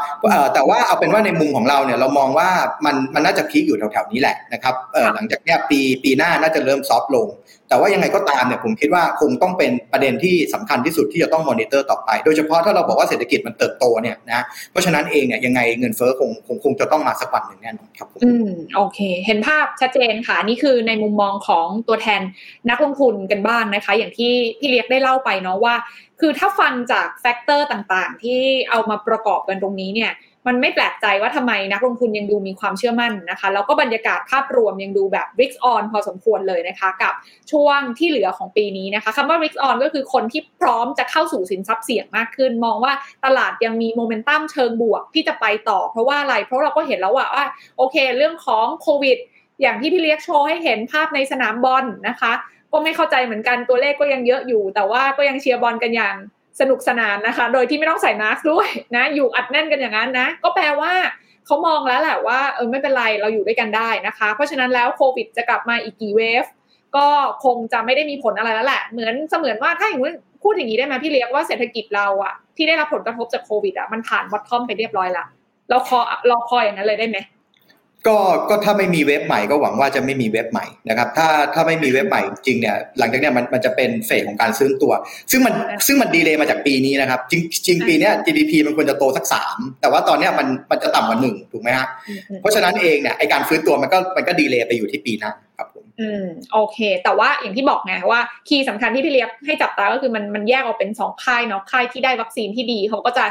แต่ว่าเอาเป็นว่าในมุมของเราเนี่ยเรามองว่ามันมันน่าจะ peak อยู่แถวๆนี้แหละนะครับหลังจากเนี้ยปีปีหน้าน่าจะเริ่ม soft ลง แต่ว่ายังไงก็ตามเนี่ยผมคิดว่าคงต้องเป็นประเด็นที่สำคัญที่สุดที่จะต้องมอนิเตอร์ต่อไป โดยเฉพาะถ้าเราบอกว่าเศรษฐกิจมันเติบโตเนี่ยนะเพราะฉะนั้นเองเนี่ยยังไงเงินเฟ้อคงคงคงจะต้องมาสักวันหนึ่งแน่นอนครับอืมโอเค เห็นภาพชัดเจนค่ะนี่คือในมุมมองของตัวแทนนักลงทุนกันบ้างนะคะ อย่างที่พี่เลียกได้เล่าไปเนาะว่า คือถ้าฟังจากแฟกเตอร์ต่างๆ ที่เอามาประกอบกันตรงนี้เนี่ย มันไม่แปลกใจว่าทำไมนักลงทุนยังดูมีความเชื่อมั่นนะคะ แล้วก็บรรยากาศภาพรวมยังดูแบบ r i ก on พอสมควรเลยนะคะ กับช่วงที่เหลือของปีนี้นะคะคำว่า r i ก on ก็คือคนที่พร้อมจะเข้าสู่สินทรัพย์เสี่ยงมากขึ้น มองว่าตลาดยังมีโมเมนตัมเชิงบวกที่จะไปต่อ เพราะว่าอะไร เพราะเราก็เห็นแล้วว่าโอเค เรื่องของโควิด อย่างที่พี่เลียกโชว์ให้เห็นภาพในสนามบอลนะคะ ก็ไม่เข้าใจเหมือนกันตัวเลขก็ยังเยอะอยู่ แต่ว่าก็ยังเชียร์บอลกันอย่าง สนุกสนานนะคะ โดยที่ไม่ต้องใส่มาสก์ด้วยนะ อยู่อัดแน่นกันอย่างนั้นนะ ก็แปลว่าเขามองแล้วแหละว่าเออไม่เป็นไรเราอยู่ด้วยกันได้นะคะ เพราะฉะนั้นแล้วโควิดจะกลับมาอีกกี่เวฟก็คงจะไม่ได้มีผลอะไรแล้วแหละ เหมือนเสมือนว่าถ้าอย่างนี้พูดอย่างนี้ได้ไหมพี่เลี้ยงว่าเศรษฐกิจเราอะที่ได้รับผลกระทบจากโควิดอะมันผ่านวัตทอมไปเรียบร้อยละเราคอเราคออย่างนั้นเลยได้ไหม ก็ก็ถ้าไม่มีเว็บใหม่ก็หวังว่าจะไม่มีเว็บใหม่นะครับถ้าถ้าไม่มีเว็บใหม่จริงเนี่ยหลังจากนี้มันมันจะเป็นเฟสของการซื้อตัว ซึ่งมันซึ่งมันดีเลยมาจากปีนี้นะครับ จริงจริงปีนี้ GDP มันควรจะโตสักสามแต่ว่าตอนนี้มันมันจะต่ำกว่าหนึ่งถูกไหมฮะเพราะฉะนั้นเองเนี่ยไอการฟื้นตัวมันก็มันก็ดีเลยไปอยู่ที่ปีหน้าครับผมอืมโอเค แต่ว่าอย่างที่บอกไงว่าคีย์สำคัญที่พี่เลียกให้จับตาก็คือมันมันแยกออกเป็นสองค่ายเนาะค่ายที่ได้วัคซีนที่ดีเขาก็จะ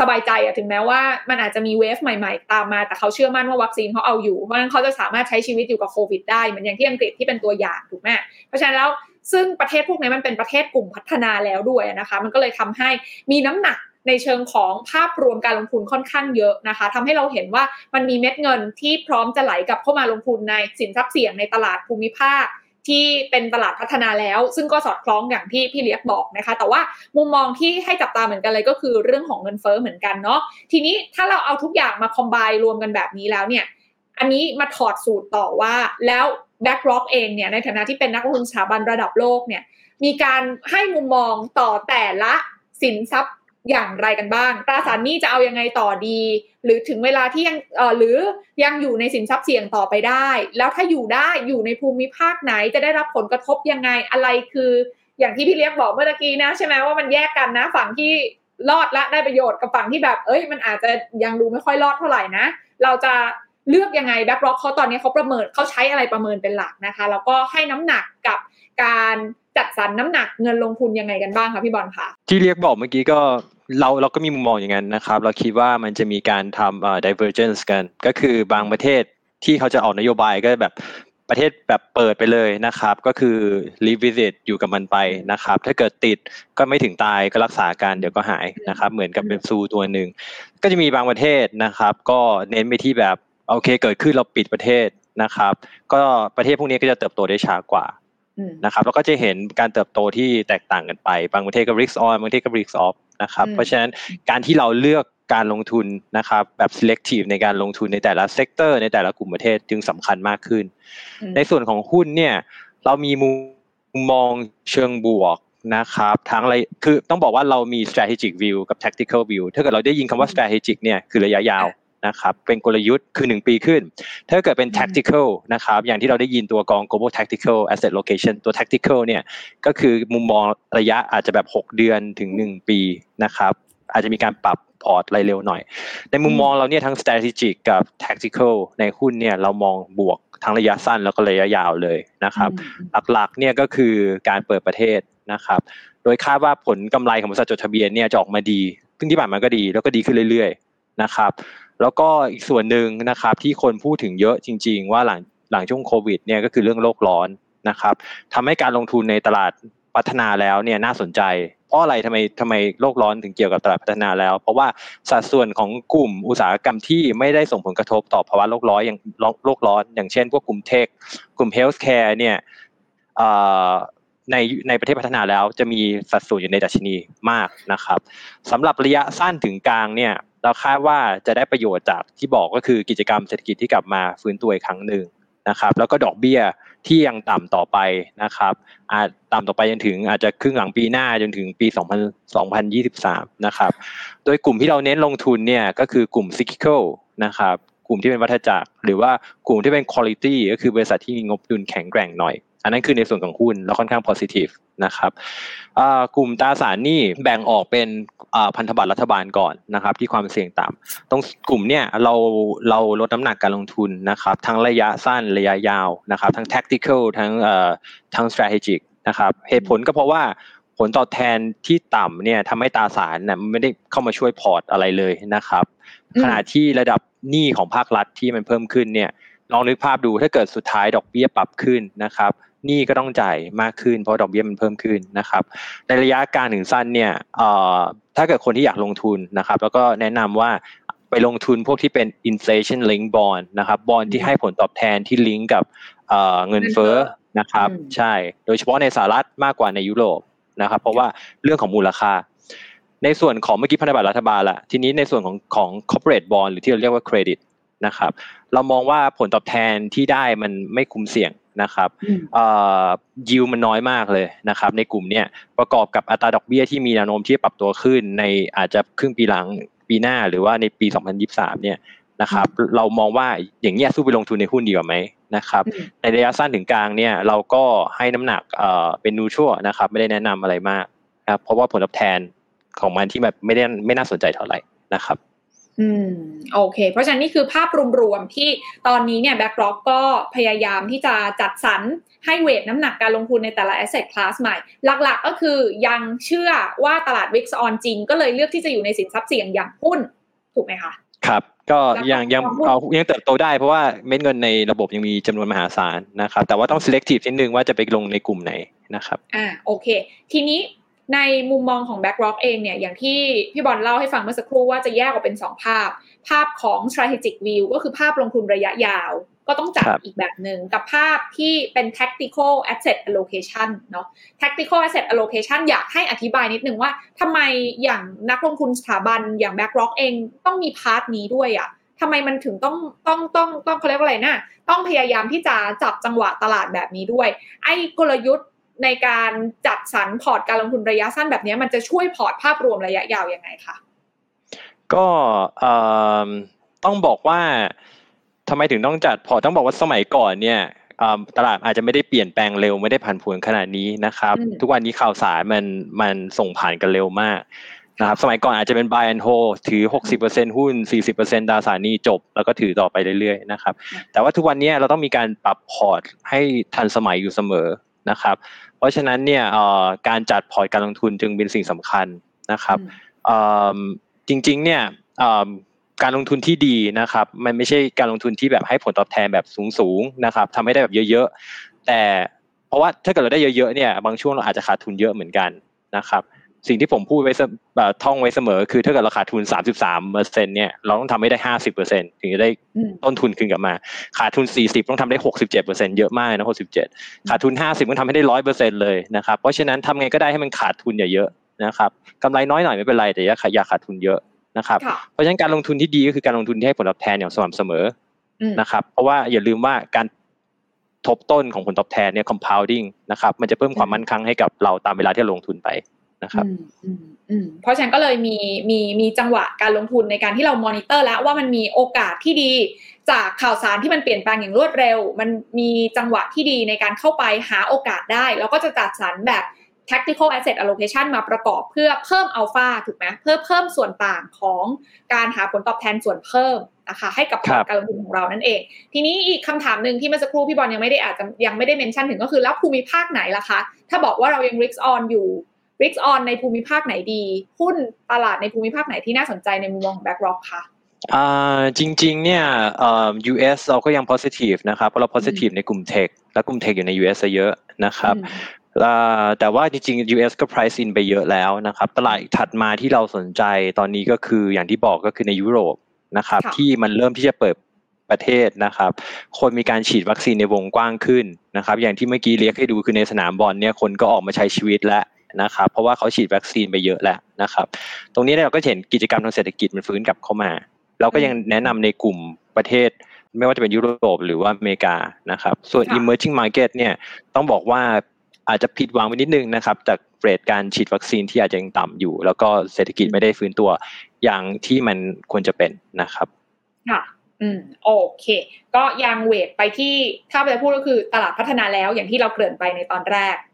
สบายใจอะถึงแม้ว่ามันอาจจะมีเวฟใหม่ๆ ตามมา แต่เขาเชื่อมั่นว่าวัคซีนเขาเอาอยู่ เพราะฉะนั้นเขาจะสามารถใช้ชีวิตอยู่กับโควิดได้เหมือนอย่างที่อังกฤษที่เป็นตัวอย่างถูกไหมเพราะฉะนั้นแล้วซึ่งประเทศพวกนี้มันเป็นประเทศกลุ่มพัฒนาแล้วด้วยนะคะ มันก็เลยทำให้มีน้ำหนักในเชิงของภาพรวมการลงทุนค่อนข้างเยอะนะคะทำให้เราเห็นว่ามันมีเม็ดเงินที่พร้อมจะไหลกลับเข้ามาลงทุนในสินทรัพย์เสี่ยงในตลาดภูมิภาค ที่เป็นตลาดพัฒนาแล้ว ซึ่งก็สอดคล้องอย่างที่พี่เลียกบอกนะคะ แต่ว่ามุมมองที่ให้จับตาเหมือนกันเลยก็คือเรื่องของเงินเฟ้อเหมือนกันเนาะทีนี้ถ้าเราเอาทุกอย่างมา combine รวมกันแบบนี้แล้วเนี่ย อันนี้มาถอดสูตรต่อว่าแล้ว BlackRock เองเนี่ยในฐานะที่เป็นนักลงทุนสถาบันระดับโลกเนี่ยมีการให้มุมมองต่อแต่ละสินทรัพย์ อย่างไรกันบ้าง ตราสารหนี้จะเอายังไงต่อดี หรือถึงเวลาที่ยังหรือยังอยู่ในสินทรัพย์เสี่ยงต่อไปได้ แล้วถ้าอยู่ได้อยู่ในภูมิภาคไหนจะได้รับผลกระทบยังไงอะไรคือ อย่างที่พี่เลี้ยงบอกเมื่อกี้นะใช่ไหมว่ามันแยกกันนะ ฝั่งที่รอดและได้ประโยชน์กับฝั่งที่แบบ เอ้ย มันอาจจะยังดูไม่ค่อยรอดเท่าไหร่นะ เราจะเลือกยังไง BlackRock เขาตอนนี้เขาประเมินเขาใช้อะไรประเมินเป็นหลักนะคะ แล้วก็ให้น้ำหนักกับการจัดสรรน้ำหนักเงินลงทุนยังไงกันบ้างคะพี่บอลคะที่เรียกบอกเมื่อกี้ก็ เราเราก็มีมุมมองอย่างนั้นนะครับ เราคิดว่ามันจะมีการทำ divergence กัน ก็คือบางประเทศที่เขาจะออกนโยบายก็แบบประเทศแบบเปิดไปเลยนะครับ ก็คือ live with it อยู่กับมันไปนะครับ ถ้าเกิดติดก็ไม่ถึงตายก็รักษาการเดี๋ยวก็หายนะครับ เหมือนกับเป็นซูตัวหนึ่งก็จะมีบางประเทศนะครับ ก็เน้นไปที่แบบโอเคเกิดขึ้นเราปิดประเทศนะครับ ก็ประเทศพวกนี้ก็จะเติบโตได้ช้ากว่านะครับแล้วก็จะเห็นการเติบโตที่แตกต่างกันไป บางประเทศก็ risk on บางประเทศก็ risk off นะครับเพราะฉะนั้นการที่เราเลือกการลงทุนนะครับแบบ selective ในการลงทุนในแต่ละเซกเตอร์ในแต่ละกลุ่มประเทศจึงสำคัญมากขึ้น ในส่วนของหุ้นเนี่ยเรามีมุมมองเชิงบวกนะครับทั้งอะไรคือต้องบอกว่าเรามี strategic view กับ tactical view ถ้าเกิดเราได้ยินคำว่า strategic เนี่ยคือระยะยาว นะครับเป็นกลยุทธ์คือ 1 ปีขึ้น ถ้าเกิดเป็น tactical นะครับอย่างที่เราได้ยินตัวกอง global tactical asset location ตัว tactical เนี่ยก็คือมุมมองระยะอาจจะแบบ 6 เดือนถึง 1 ปีนะครับอาจจะมีการปรับพอร์ตอะไรเร็วหน่อย ในมุมมองเราเนี่ยทั้ง strategic กับ tactical ในหุ้นเนี่ยเรามองบวกทั้งระยะสั้นแล้วก็ระยะยาวเลยนะครับ หลักๆเนี่ยก็คือการเปิดประเทศนะครับ โดยคาดว่าผลกำไรของบริษัทจดทะเบียนเนี่ยจะออกมาดี ซึ่งที่ผ่านมาก็ดีแล้วก็ดีขึ้นเรื่อยๆนะครับ แล้วก็อีกส่วนหนึ่งนะครับที่คนพูดถึงเยอะจริง ๆ ว่าหลังหลังช่วงโควิดเนี่ยก็คือเรื่องโลกร้อนนะครับทำให้การลงทุนในตลาดพัฒนาแล้วเนี่ยน่าสนใจ เพราะอะไรทำไมทำไมโลกร้อนถึงเกี่ยวกับตลาดพัฒนาแล้ว เพราะว่าสัดส่วนของกลุ่มอุตสาหกรรมที่ไม่ได้ส่งผลกระทบต่อภาวะโลกร้อนอย่างโลกร้อน อย่างเช่น พวกกลุ่มเทค กลุ่มเฮลท์แคร์เนี่ยในในประเทศพัฒนาแล้วจะมีสัดส่วนอยู่ในดัชนีมากนะครับสำหรับระยะสั้นถึงกลางเนี่ย เราคาดว่าจะได้ประโยชน์จากที่บอกก็คือกิจกรรมเศรษฐกิจที่กลับมาฟื้นตัวอีกครั้งหนึ่งนะครับ แล้วก็ดอกเบี้ยที่ยังต่ำต่อไปนะครับอาจต่ำต่อไปจนถึงอาจจะครึ่งหลังปีหน้าจนถึงปี 2000 2023 นะครับ โดยกลุ่มที่เราเน้นลงทุนเนี่ยก็คือกลุ่ม cyclical นะครับกลุ่มที่เป็นวัฏจักรหรือว่ากลุ่มที่เป็น quality ก็คือบริษัทที่มีงบดุลแข็งแกร่งหน่อย อันนั้นคือในส่วนของหุ้นแล้วค่อนข้าง positive นะครับกลุ่มตราสารหนี้แบ่งออกเป็นพันธบัตรรัฐบาลก่อนนะครับที่ความเสี่ยงต่ำตรงกลุ่มเนี่ยเราเราลดน้ำหนักการลงทุนนะครับทั้งระยะสั้นระยะยาวนะครับทั้ง tactical ทั้งเอ่อทั้ง strategic นะครับเหตุผลก็เพราะว่าผลตอบแทนที่ต่ำเนี่ยทำให้ตราสารเนี่ยไม่ได้เข้ามาช่วยพอร์ตอะไรเลยนะครับขณะที่ระดับหนี้ของภาครัฐที่มันเพิ่มขึ้นเนี่ยลองนึกภาพดูถ้าเกิดสุดท้ายดอกเบี้ยปรับขึ้นนะครับ หนี้ก็ต้องจ่ายมากขึ้น เพราะดอกเบี้ยมันเพิ่มขึ้นนะครับ ในระยะกลางถึงสั้นเนี่ยถ้าเกิดคนที่อยากลงทุนนะครับ แล้วก็แนะนำว่าไปลงทุนพวกที่เป็น inflation link bond นะครับบอลที่ให้ผลตอบแทนที่ลิงก์กับเงินเฟ้อนะครับ ใช่ โดยเฉพาะในสหรัฐมากกว่าในยุโรปนะครับ เพราะว่าเรื่องของมูลค่า ในส่วนของเมื่อกี้พันธบัตรรัฐบาลละทีนี้ในส่วนของของ corporate bond หรือที่เราเรียกว่าเครดิต นะครับ เรามองว่าผลตอบแทนที่ได้มันไม่คุ้มเสี่ยงนะครับยิวมันน้อยมากเลยนะครับ ในกลุ่มเนี้ยประกอบกับอัตราดอกเบี้ยที่มีแนวโน้มที่ปรับตัวขึ้น ในอาจจะครึ่งปีหลังปีหน้าหรือว่าในปี 2023 เนี่ยนะครับเรามองว่าอย่างเงี้ยสู้ไปลงทุนในหุ้นดีกว่าไหมนะครับในระยะสั้นถึงกลางเนี่ยเราก็ให้น้ำหนักเป็นนูชัวนะครับไม่ได้แนะนำอะไรมากครับเพราะว่าผลตอบแทนของมันที่แบบไม่ได้ไม่น่าสนใจเท่าไหร่นะครับ อืมโอเค เพราะฉะนั้นนี่คือภาพรวมๆที่ตอนนี้เนี่ย BlackRock ก็พยายามที่จะจัดสรรให้ weight น้ำหนักการลงทุนในแต่ละ asset class ใหม่ หลักๆก็คือยังเชื่อว่าตลาด risk on จริง ก็เลยเลือกที่จะอยู่ในสินทรัพย์เสี่ยงอย่างหุ้น ถูกไหมคะ ครับ ก็ยังยังเอายังเติบโตได้เพราะว่าเม็ดเงินในระบบยังมีจำนวนมหาศาลนะครับแต่ว่าต้อง selective นิดนึงว่าจะไปลงในกลุ่มไหนนะครับอ่าโอเค ทีนี้ ในมุมมองของ BlackRock เองเนี่ยอย่างที่พี่บอลเล่าให้ฟังเมื่อสักครู่ว่าจะแยกออกเป็น 2 ภาพ ภาพของ strategic view ก็คือภาพลงทุนระยะยาว ก็ต้องจัดอีกแบบหนึ่งกับภาพที่เป็น tactical asset allocation เนาะ tactical asset allocation อยากให้อธิบายนิดนึงว่าทำไมอย่างนักลงทุนสถาบันอย่าง BlackRock เองต้องมี part นี้ด้วยอะ่ะทำไมมันถึงต้องต้องต้องต้องเขาเรียกว่าอะไรนะ ต้องพยายามที่จะจับจังหวะตลาดแบบนี้ด้วย ไอ้กลยุทธ์ ในการจัดสรรพอร์ตการลงทุนระยะสั้นแบบนี้มันจะช่วยพอร์ตภาพรวมระยะยาวยังไงคะก็ต้องบอกว่าทำไมถึงต้องจัดพอร์ตต้องบอกว่าสมัยก่อนเนี่ยตลาดอาจจะไม่ได้เปลี่ยนแปลงเร็วไม่ได้ผันผวนขนาดนี้นะครับ ทุกวันนี้ข่าวสารมันมันส่งผ่านกันเร็วมากนะครับสมัยก่อนอาจจะเป็น buy and hold ถือ 60%หุ้น 40%ตราสารนี้จบ แล้วก็ถือต่อไปเรื่อยๆนะครับ แต่ว่าทุกวันนี้เราต้องมีการปรับพอร์ตให้ทันสมัยอยู่เสมอ นะครับเพราะฉะนั้นเนี่ยการจัดพอร์ตการลงทุนจึงเป็นสิ่งสำคัญนะครับจริงๆเนี่ยการลงทุนที่ดีนะครับมันไม่ใช่การลงทุนที่แบบให้ผลตอบแทนแบบสูงๆนะครับทำให้ได้แบบเยอะๆแต่เพราะว่าถ้าเกิดเราได้เยอะๆเนี่ยบางช่วงเราอาจจะขาดทุนเยอะเหมือนกันนะครับ สิ่งที่ผมพูดไว้แบบท่องไว้เสมอ คือถ้าเกิดเราขาดทุน 33เปอร์เซ็นเนี่ยเราต้องทำให้ได้ 50เปอร์เซ็นถึงจะได้ต้นทุนคืนกลับมา ขาดทุน 40 ต้องทำได้ 67เปอร์เซ็นเยอะมากนะ67 ขาดทุน 50ต้องทำให้ได้ร้อยเปอร์เซ็นเลยนะครับ เพราะฉะนั้นทำไงก็ได้ให้มันขาดทุนอย่าเยอะนะครับกำไรน้อยหน่อยไม่เป็นไรแต่อย่าอย่าขาดทุนเยอะนะครับ เพราะฉะนั้นการลงทุนที่ดีก็คือการลงทุนที่ให้ผลตอบแทนอย่างสม่ำเสมอนะครับ เพราะว่าอย่าลืมว่าการทบต้นของผลตอบแทนเนี่ย compounding นะครับ มันจะเพิ่มความมั่นคงให้กับเราตามเวลาที่ลงทุนไป นะครับเพราะฉะนั้นก็เลยมีมีมีจังหวะการลงทุนในการที่เรามอนิเตอร์ แล้วว่ามันมีโอกาสที่ดีจากข่าวสารที่มันเปลี่ยนแปลงอย่างรวดเร็ว มันมีจังหวะที่ดีในการเข้าไปหาโอกาสได้แล้วก็จะจัดสรรแบบ tactical asset allocation มาประกอบเพื่อเพิ่มอัลฟาถูกไหมเพื่อเพิ่มส่วนต่างของการหาผลตอบแทนส่วนเพิ่มนะคะให้กับการลงทุนของเรานั่นเอง ทีนี้อีกคำถามหนึ่งที่เมื่อสักครู่พี่บอลยังไม่ได้อาจจะยังไม่ได้ mention ถึงก็คือแล้วภูมิภาคไหนล่ะคะ ถ้าบอกว่าเรายัง risk on อยู่ risk on ในภูมิภาคไหนดี หุ้นตลาดในภูมิภาคไหนที่น่าสนใจในมุมมองของ BlackRock คะอ่าจริงๆเนี่ยเอ่อ US เราก็ยัง positive นะครับ เพราะเรา positive ในกลุ่ม tech และกลุ่ม tech อยู่ใน US เยอะนะครับแต่ว่าจริงๆ US ก็ price in ไปเยอะแล้วนะครับ ตลาดถัดมาที่เราสนใจตอนนี้ก็คืออย่างที่บอกก็คือในยุโรปนะครับ ที่มันเริ่มที่จะเปิดประเทศนะครับ คนมีการฉีดวัคซีนในวงกว้างขึ้นนะครับ อย่างที่เมื่อกี้เรียกให้ดูคือในสนามบอลเนี่ยคนก็ออกมาใช้ชีวิตแล้ว นะครับ เพราะว่าเขาฉีดวัคซีนไปเยอะแล้วนะครับ ตรงนี้เราก็เห็นกิจกรรมทางเศรษฐกิจมันฟื้นกลับเข้ามา เราก็ยังแนะนำในกลุ่มประเทศ ไม่ว่าจะเป็นยุโรปหรือว่าอเมริกานะครับ ส่วน emerging market เนี่ยต้องบอกว่าอาจจะผิดหวังไปนิดนึงนะครับ จากเรทการฉีดวัคซีนที่อาจจะยังต่ำอยู่ แล้วก็เศรษฐกิจไม่ได้ฟื้นตัวอย่างที่มันควรจะเป็นนะครับค่ะอืมโอเค ก็ยังเวทไปที่ถ้าจะพูดก็คือตลาดพัฒนาแล้วอย่างที่เราเกริ่นไปในตอนแรกครับ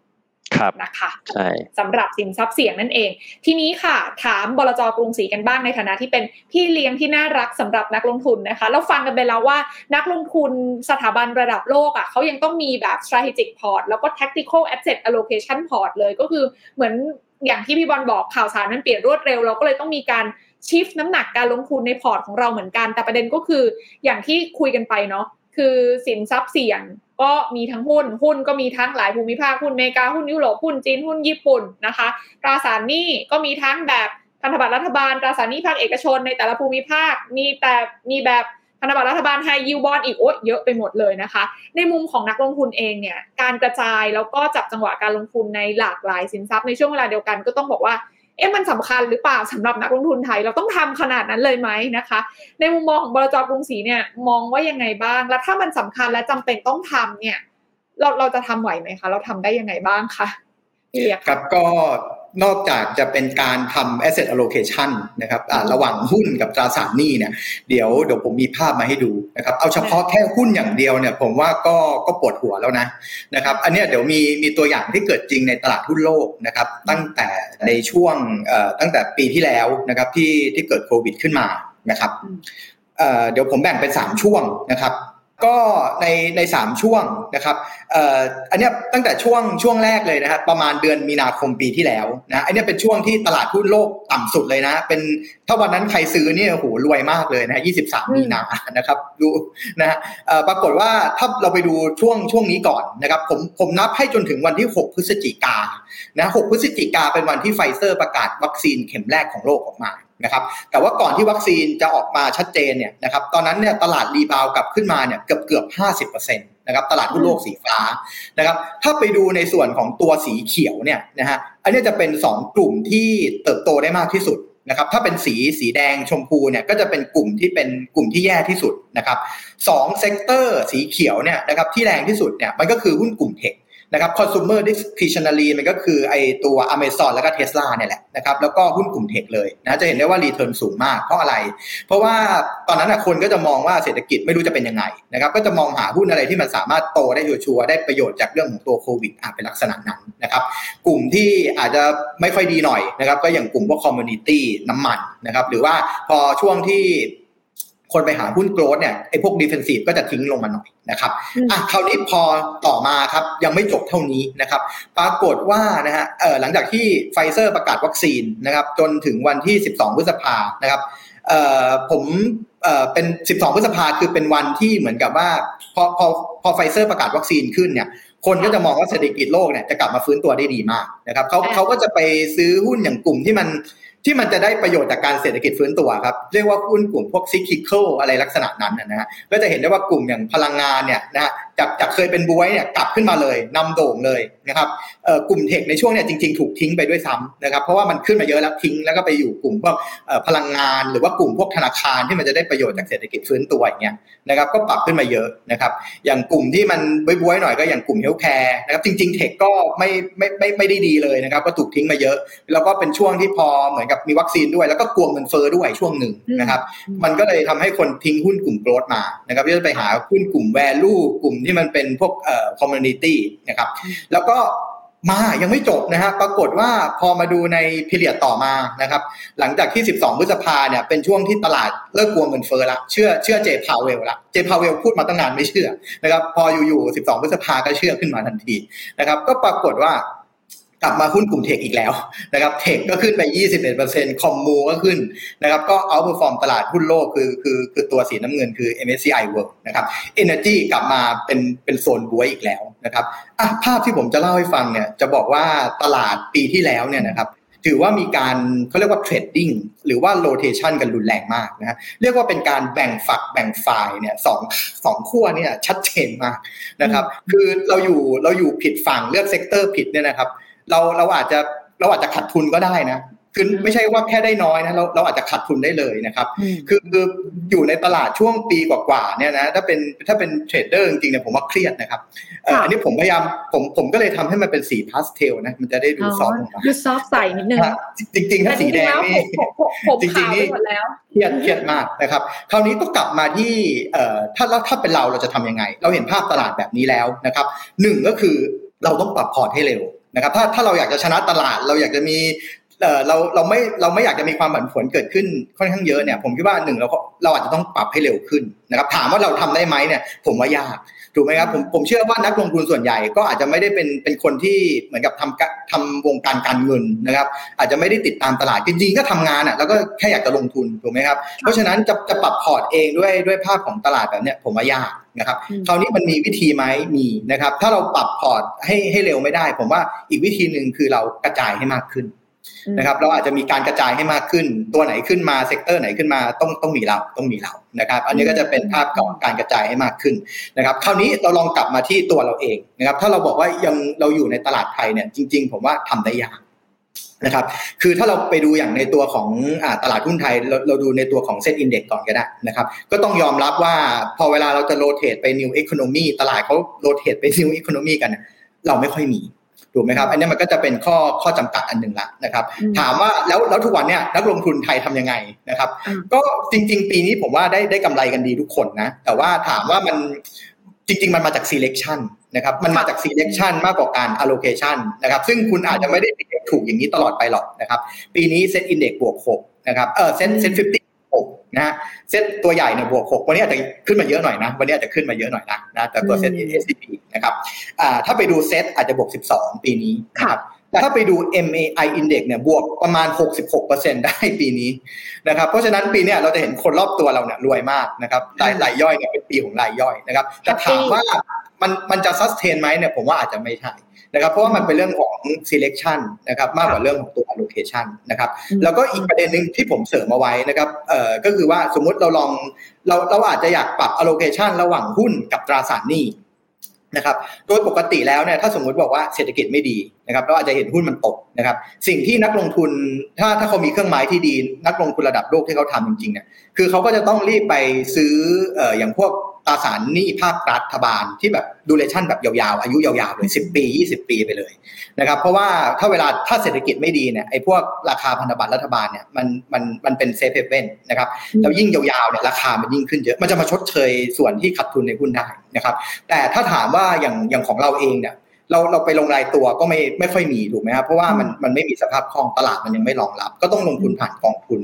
นะคะใช่สำหรับสินทรัพย์เสี่ยงนั่นเอง ทีนี้ค่ะ ถามบลจกรุงศรีกันบ้างในฐานะที่เป็นพี่เลี้ยงที่น่ารักสำหรับนักลงทุนนะคะเราฟังกันไปแล้วว่านักลงทุนสถาบันระดับโลกอะ่ะเขายังต้องมีแบบ strategic port แล้วก็ tactical asset allocation port เลยก็คือเหมือนอย่างที่พี่บอลบอกข่าวสารมันเปลี่ยนรวดเร็วเราก็เลยต้องมีการชิฟน้ำหนักการลงทุนในพอร์ตของเราเหมือนกัน แต่ประเด็นก็คืออย่างที่คุยกันไปเนาะคือสินทรัพย์เสี่ยง ก็มีทั้งหุ้น หุ้นก็มีทั้งหลายภูมิภาค หุ้นอเมริกา หุ้นยุโรป หุ้นจีน หุ้นญี่ปุ่นนะคะ ตราสารหนี้ก็มีทั้งแบบพันธบัตรรัฐบาล ตราสารหนี้ภาคเอกชนในแต่ละภูมิภาค มีแต่มีแบบพันธบัตรรัฐบาลไฮยิวบอลอีกโอ้เยอะไปหมดเลยนะคะ ในมุมของนักลงทุนเองเนี่ย การกระจายแล้วก็จับจังหวะการลงทุนในหลากหลายสินทรัพย์ในช่วงเวลาเดียวกันก็ต้องบอกว่า เอ๊ะมันสำคัญหรือเปล่าสำหรับนักลงทุนไทย เราต้องทำขนาดนั้นเลยไหมนะคะ ในมุมมองของบลจกรุงศรีเนี่ยมองว่ายังไงบ้าง แล้วถ้ามันสำคัญและจำเป็นต้องทำเนี่ย เราเราจะทำไหวไหมคะ เราทำได้ยังไงบ้างคะพี่เลียครับก็ นอกจากจะเป็นการทำ asset allocation นะครับระหว่างหุ้นกับตราสารหนี้เนี่ยเดี๋ยวเดี๋ยวผมมีภาพมาให้ดูนะครับเอาเฉพาะแค่หุ้นอย่างเดียวเนี่ยผมว่าก็ก็ปวดหัวแล้วนะนะครับอันนี้เดี๋ยวมีมีตัวอย่างที่เกิดจริงในตลาดหุ้นโลกนะครับตั้งแต่ในช่วงตั้งแต่ปีที่แล้วนะครับที่ที่เกิดโควิดขึ้นมานะครับเดี๋ยวผมแบ่งเป็น 3 ช่วงนะครับ ก็ในในสามช่วงนะครับเอ่ออันนี้ตั้งแต่ช่วงช่วงแรกเลยนะครับประมาณเดือนมีนาคมปีที่แล้วนะอันนี้เป็นช่วงที่ตลาดหุ้นโลกต่ำสุดเลยนะ เป็นถ้าวันนั้นใครซื้อเนี่ยโหรวยมากเลยนะ23มีนานะครับดูนะฮะปรากฏว่าถ้าเราไปดูช่วงช่วงนี้ก่อนนะครับผมผมนับให้จนถึงวันที่ 6 พฤศจิกานะ6พฤศจิกาเป็นวันที่ไฟเซอร์ประกาศวัคซีนเข็มแรกของโลกออกมา นะครับแต่ว่าก่อนที่วัคซีนจะออกมาชัดเจนเนี่ยนะครับตอนนั้นเนี่ยตลาด rebound กลับขึ้นมาเนี่ยเกือบเกือบห้าสิบเปอร์เซ็นต์นะครับตลาดหุ้นโลกสีฟ้านะครับถ้าไปดูในส่วนของตัวสีเขียวเนี่ยนะฮะอันนี้จะเป็น 2 กลุ่มที่เติบโตได้มากที่สุดนะครับถ้าเป็นสีสีแดงชมพูเนี่ยก็จะเป็นกลุ่มที่เป็นกลุ่มที่แย่ที่สุดนะครับสอง sector สีเขียวเนี่ยนะครับที่แรงที่สุดเนี่ยมันก็คือหุ้นกลุ่ม tech นะครับ consumer discretionary มันก็คือไอตัว Amazon แล้วก็ Tesla เนี่ยแหละนะครับแล้วก็หุ้นกลุ่ม tech เลยนะจะเห็นได้ว่า return สูงมากเพราะอะไร เพราะว่าตอนนั้นคนก็จะมองว่าเศรษฐกิจไม่รู้จะเป็นยังไงนะครับก็จะมองหาหุ้นอะไรที่มันสามารถโตได้ชัวร์ได้ประโยชน์จากเรื่องของตัวโควิดอาจเป็นลักษณะนั้นนะครับกลุ่มที่อาจจะไม่ค่อยดีหน่อยนะครับก็อย่างกลุ่มพวก commodity น้ำมันนะครับหรือว่าพอช่วงที่ คนไปหาหุ้น growth เนี่ยไอ้พวก defensive ก็จะทิ้งลงมาหน่อยนะครับอะคราวนี้พอต่อมาครับยังไม่จบเท่านี้นะครับปรากฏว่านะฮะเออหลังจากที่ไฟเซอร์ประกาศวัคซีนนะครับจนถึงวันที่ 12 พฤษภานะครับเอ่อผมเอ่อเป็น 12 พฤษภาคือเป็นวันที่เหมือนกับว่าพอพอพอไฟเซอร์ประกาศวัคซีนขึ้นเนี่ยคนก็จะมองว่าเศรษฐกิจโลกเนี่ยจะกลับมาฟื้นตัวได้ดีมากนะครับเขาเขาก็จะไปซื้อหุ้นอย่างกลุ่มที่มัน ที่มันจะได้ประโยชน์จากการเศรษฐกิจฟื้นตัวครับ เรียกว่าหุ้นกลุ่มพวก cyclical อะไรลักษณะนั้นนะฮะก็จะเห็นได้ว่ากลุ่มอย่างพลังงานเนี่ยนะฮะ จากจากเคยเป็นบ๊วยเนี่ยกลับขึ้นมาเลยนำโด่งเลยนะครับกลุ่ม tech ในช่วงเนี่ยจริงๆ ถูกทิ้งไปด้วยซ้ำนะครับเพราะว่ามันขึ้นมาเยอะแล้วทิ้งแล้วก็ไปอยู่กลุ่มพวกพลังงาน หรือว่ากลุ่มพวกธนาคารที่มันจะได้ประโยชน์จากเศรษฐกิจฟื้นตัวอย่างเงี้ยนะครับก็ปรับขึ้นมาเยอะนะครับอย่างกลุ่มที่มันบ๊วยๆหน่อยก็อย่างกลุ่ม healthcare นะครับจริงๆ tech ก็ไม่ไม่ไม่ไม่ได้ดีเลยนะครับก็ถูกทิ้งมาเยอะ แล้วก็เป็นช่วงที่พอเหมือนกับมีวัคซีนด้วย แล้วก็กลัวเงินเฟ้อด้วยช่วงหนึ่งนะครับมันก็เลยทำให้คนทิ้งหุ้นกลุ่ม growth มานะครับที่จะไปหาหุ้นกลุ่ม value กลุ่มที่มันเป็นพวก commodity นะครับ แล้วก็มายังไม่จบนะฮะปรากฏว่าพอมาดูใน period ต่อมานะครับ หลังจากที่ 12 พฤษภาเนี่ยเป็นช่วงที่ตลาดเลิกกลัวเงินเฟ้อละเชื่อเชื่อเจพาวเวลละเจพาวเวลพูดมาตั้งนานไม่เชื่อนะครับ พออยู่ๆ 12 พฤษภาก็เชื่อขึ้นมาทันทีนะครับ ก็ปรากฏว่า กลับมาหุ้นกลุ่ม tech อีกแล้วนะครับ tech ก็ขึ้นไป 21% commu ก็ขึ้นนะครับก็ outperform ตลาดหุ้นโลกคือคือคือตัวสีน้ำเงินคือ MSCI World นะครับ Energy กลับมาเป็นเป็นโซนบ๊วยอีกแล้วนะครับอะภาพที่ผมจะเล่าให้ฟังเนี่ยจะบอกว่าตลาดปีที่แล้วเนี่ยนะครับถือว่ามีการเขาเรียกว่า trading หรือว่า rotation กันรุนแรงมากนะเรียกว่าเป็นการแบ่งฝักแบ่งฝ่ายเนี่ยสองสองขั้วเนี่ยชัดเจนมากนะครับ คือเราอยู่เราอยู่ผิดฝั่งเลือก sector ผิดเนี่ยนะครับ เราเราอาจจะเราอาจจะขาดทุนก็ได้นะคือไม่ใช่ว่าแค่ได้น้อยนะเราเราอาจจะขาดทุนได้เลยนะครับ คือคืออยู่ในตลาดช่วงปีกว่าๆเนี่ยนะถ้าเป็นถ้าเป็น trader จริงๆเนี่ยผมว่าเครียดนะครับอันนี้ผมพยายามผมผมก็เลยทำให้มันเป็นสีพาสเทลนะมันจะได้ดู soft ลงมาดู soft ใสนิดนึงจริงๆถ้าสีแดงนี่จริงๆนี่เครียดเครียดมากนะครับ คราวนี้ก็กลับมาที่เอ่อถ้าเราถ้าเป็นเราเราจะทำยังไง เราเห็นภาพตลาดแบบนี้แล้วนะครับหนึ่งก็คือเราต้องปรับพอร์ตให้เร็ว นะครับถ้าถ้าเราอยากจะชนะตลาด เราอยากจะมี เราเราไม่เราไม่อยากจะมีความผันผวนเกิดขึ้นค่อนข้างเยอะเนี่ยผมคิดว่าหนึ่งเราเราอาจจะต้องปรับให้เร็วขึ้นนะครับถามว่าเราทำได้ไหมเนี่ยผมว่ายากถูกไหมครับผมผมเชื่อว่านักลงทุนส่วนใหญ่ก็อาจจะไม่ได้เป็นเป็นคนที่เหมือนกับทำทำวงการการเงินนะครับ อาจจะไม่ได้ติดตามตลาดจริงๆก็ทำงานอะแล้วก็แค่อยากจะลงทุนถูกไหมครับเพราะฉะนั้นจะจะปรับพอร์ตเองด้วยด้วยภาพของตลาดแบบเนี้ยผมว่ายากนะครับคราวนี้มันมีวิธีไหมมีนะครับ ถ้าเราปรับพอร์ตให้ให้เร็วไม่ได้ ผมว่าอีกวิธีหนึ่งคือเรากระจายให้มากขึ้น นะครับเราอาจจะมีการกระจายให้มากขึ้น ตัวไหนขึ้นมา sector ไหนขึ้นมาต้องต้องมีเราต้องมีเรานะครับ อันนี้ก็จะเป็นภาพของการกระจายให้มากขึ้นนะครับ คราวนี้เราลองกลับมาที่ตัวเราเองนะครับ ถ้าเราบอกว่ายังเราอยู่ในตลาดไทยเนี่ยจริง ๆ ผมว่าทำได้ยากนะครับ คือถ้าเราไปดูอย่างในตัวของอตลาดหุ้นไทยเราเราดูในตัวของ SET Index ก่อนก็ได้นะครับ ก็ต้องยอมรับว่าพอเวลาเราจะ rotate ไป new economy ตลาดเขา rotate ไป new economy กัน เราไม่ค่อยมี ถูกไหมครับ อันนี้มันก็จะเป็นข้อข้อจำกัดอันหนึ่งละนะครับ ถามว่าแล้วแล้วทุกวันเนี่ยนักลงทุนไทยทํำยังไงนะครับ ก็จริง ๆ ปีนี้ผมว่าได้ได้กำไรกันดีทุกคนนะ แต่ว่าถามว่ามันจริง ๆ มันมาจาก selection นะครับ มันมาจาก selection มากกว่าการ allocation นะครับ ซึ่งคุณอาจจะไม่ได้ถูกอย่างนี้ตลอดไปหรอกนะครับ ปีนี้ set index บวก6นะครับ เออ set set 50 นะฮะเซตตัวใหญ่เนี่ยบวก6วันนี้อาจจะขึ้นมาเยอะหน่อยนะ วันนี้อาจจะขึ้นมาเยอะหน่อยนะนะแต่ตัวเซต S&P นะครับอ่าถ้าไปดูเซตอาจจะบวก12ปีนี้ครับแต่ถ้าไปดู MAI Index เนี่ยบวกประมาณ 66%ได้ปีนี้นะครับ เพราะฉะนั้นปีนี้เราจะเห็นคนรอบตัวเราเนี่ยรวยมากนะครับรายรายย่อยเนี่ยเป็นปีของรายย่อยนะครับแต่ถามว่ามันมันจะซัสเทนไหมเนี่ยผมว่าอาจจะไม่ใช่ นะครับเพราะว่ามันเป็นเรื่องของ selection นะครับมากกว่าเรื่องของตัว allocation นะครับแล้วก็อีกประเด็นหนึ่งที่ผมเสริมมาไว้นะครับเอ่อก็คือว่าสมมุติเราลองเราเราอาจจะอยากปรับ allocation ระหว่างหุ้นกับตราสารหนี้นะครับโดยปกติแล้วเนี่ยถ้าสมมุติบอกว่าเศรษฐกิจไม่ดีนะครับเราอาจจะเห็นหุ้นมันตกนะครับสิ่งที่นักลงทุนถ้าถ้าเขามีเครื่องหมายที่ดี นักลงทุนระดับโลกที่เขาทำจริงๆเนี่ยคือเขาก็จะต้องรีบไปซื้อเอ่ออย่างพวก ตราสารหนี้ภาครัฐบาลที่แบบดูเลชั่นแบบยาวๆ อายุยาวๆเลย10 ปี 20 ปีไปเลยนะครับเพราะว่าถ้าเวลาถ้าเศรษฐกิจไม่ดีเนี่ยไอ้พวกราคาพันธบัตรรัฐบาลเนี่ยมันมันมันเป็นเซฟเฮเว่นนะครับแล้วยิ่งยาวๆเนี่ยราคามันยิ่งขึ้นเยอะมันจะมาชดเชยส่วนที่ขาดทุนในหุ้นได้นะครับแต่ถ้าถามว่าอย่างอย่างของเราเองเนี่ยเราเราไปลงรายตัวก็ไม่ไม่ค่อยมีถูกไหมครับเพราะว่ามันมันไม่มีสภาพคล่องตลาดมันยังไม่รองรับ ก็ต้องลงทุนผ่านกองทุน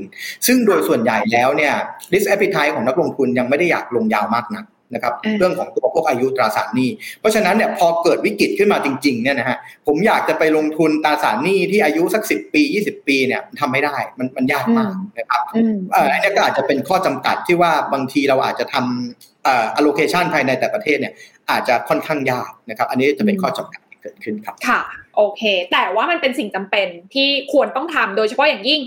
ซึ่งโดยส่วนใหญ่แล้วเนี่ย risk appetite ของนักลงทุนยังไม่ได้อยากลงยาวมากนัก นะครับเรื่องของตัวพวกอายุตราสารหนี้ เพราะฉะนั้นเนี่ยพอเกิดวิกฤตขึ้นมาจริงๆเนี่ยนะฮะผมอยากจะไปลงทุนตราสารหนี้ที่อายุสักสิปี 20 ปีเนี่ยทำไม่ได้มันมันยากมากนะครับอันนี้ก็อาจจะเป็นข้อจำกัดที่ว่าบางทีเราอาจจะทำ allocation ภายในแต่ประเทศเนี่ยอาจจะค่อนข้างยากนะครับอันนี้จะเป็นข้อจำกัดที่เกิดขึ้นครับค่ะโอเค แต่ว่ามันเป็นสิ่งจำเป็นที่ควรต้องทำโดยเฉพาะอย่างยิ่ง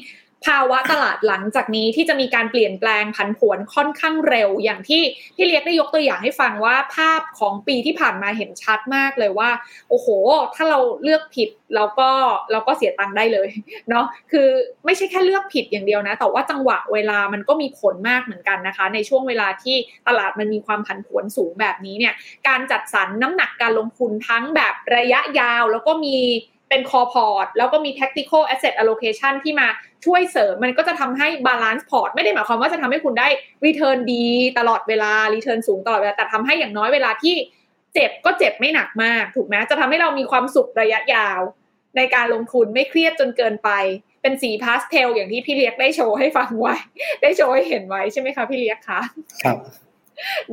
ภาวะตลาดหลังจากนี้ที่จะมีการเปลี่ยนแปลงผันผวนค่อนข้างเร็ว อย่างที่พี่เลียกได้ยกตัวอย่างให้ฟังว่าภาพของปีที่ผ่านมาเห็นชัดมากเลยว่า โอ้โห ถ้าเราเลือกผิดเราก็เราก็เสียตังค์ได้เลยเนาะคือไม่ใช่แค่เลือกผิดอย่างเดียวนะ แต่ว่าจังหวะเวลามันก็มีผลมากเหมือนกันนะคะ ในช่วงเวลาที่ตลาดมันมีความผันผวนสูงแบบนี้เนี่ยการจัดสรรน้ำหนักการลงทุนทั้งแบบระยะยาว แล้วก็มี เป็นคอพอร์ตแล้วก็มี tactical asset allocation ที่มาช่วยเสริมมันก็จะทำให้ balance port ไม่ได้หมายความว่าจะทำให้คุณได้ return ดีตลอดเวลา return สูงตลอดเวลา แต่ทำให้อย่างน้อยเวลาที่เจ็บก็เจ็บไม่หนักมาก ถูกไหมจะทำให้เรามีความสุขระยะยาว ในการลงทุนไม่เครียดจนเกินไป เป็นสีพาสเทลอย่างที่พี่เลียกได้โชว์ให้ฟังไว้ ได้โชว์ให้เห็นไว้ใช่ไหมคะพี่เลียกคะครับ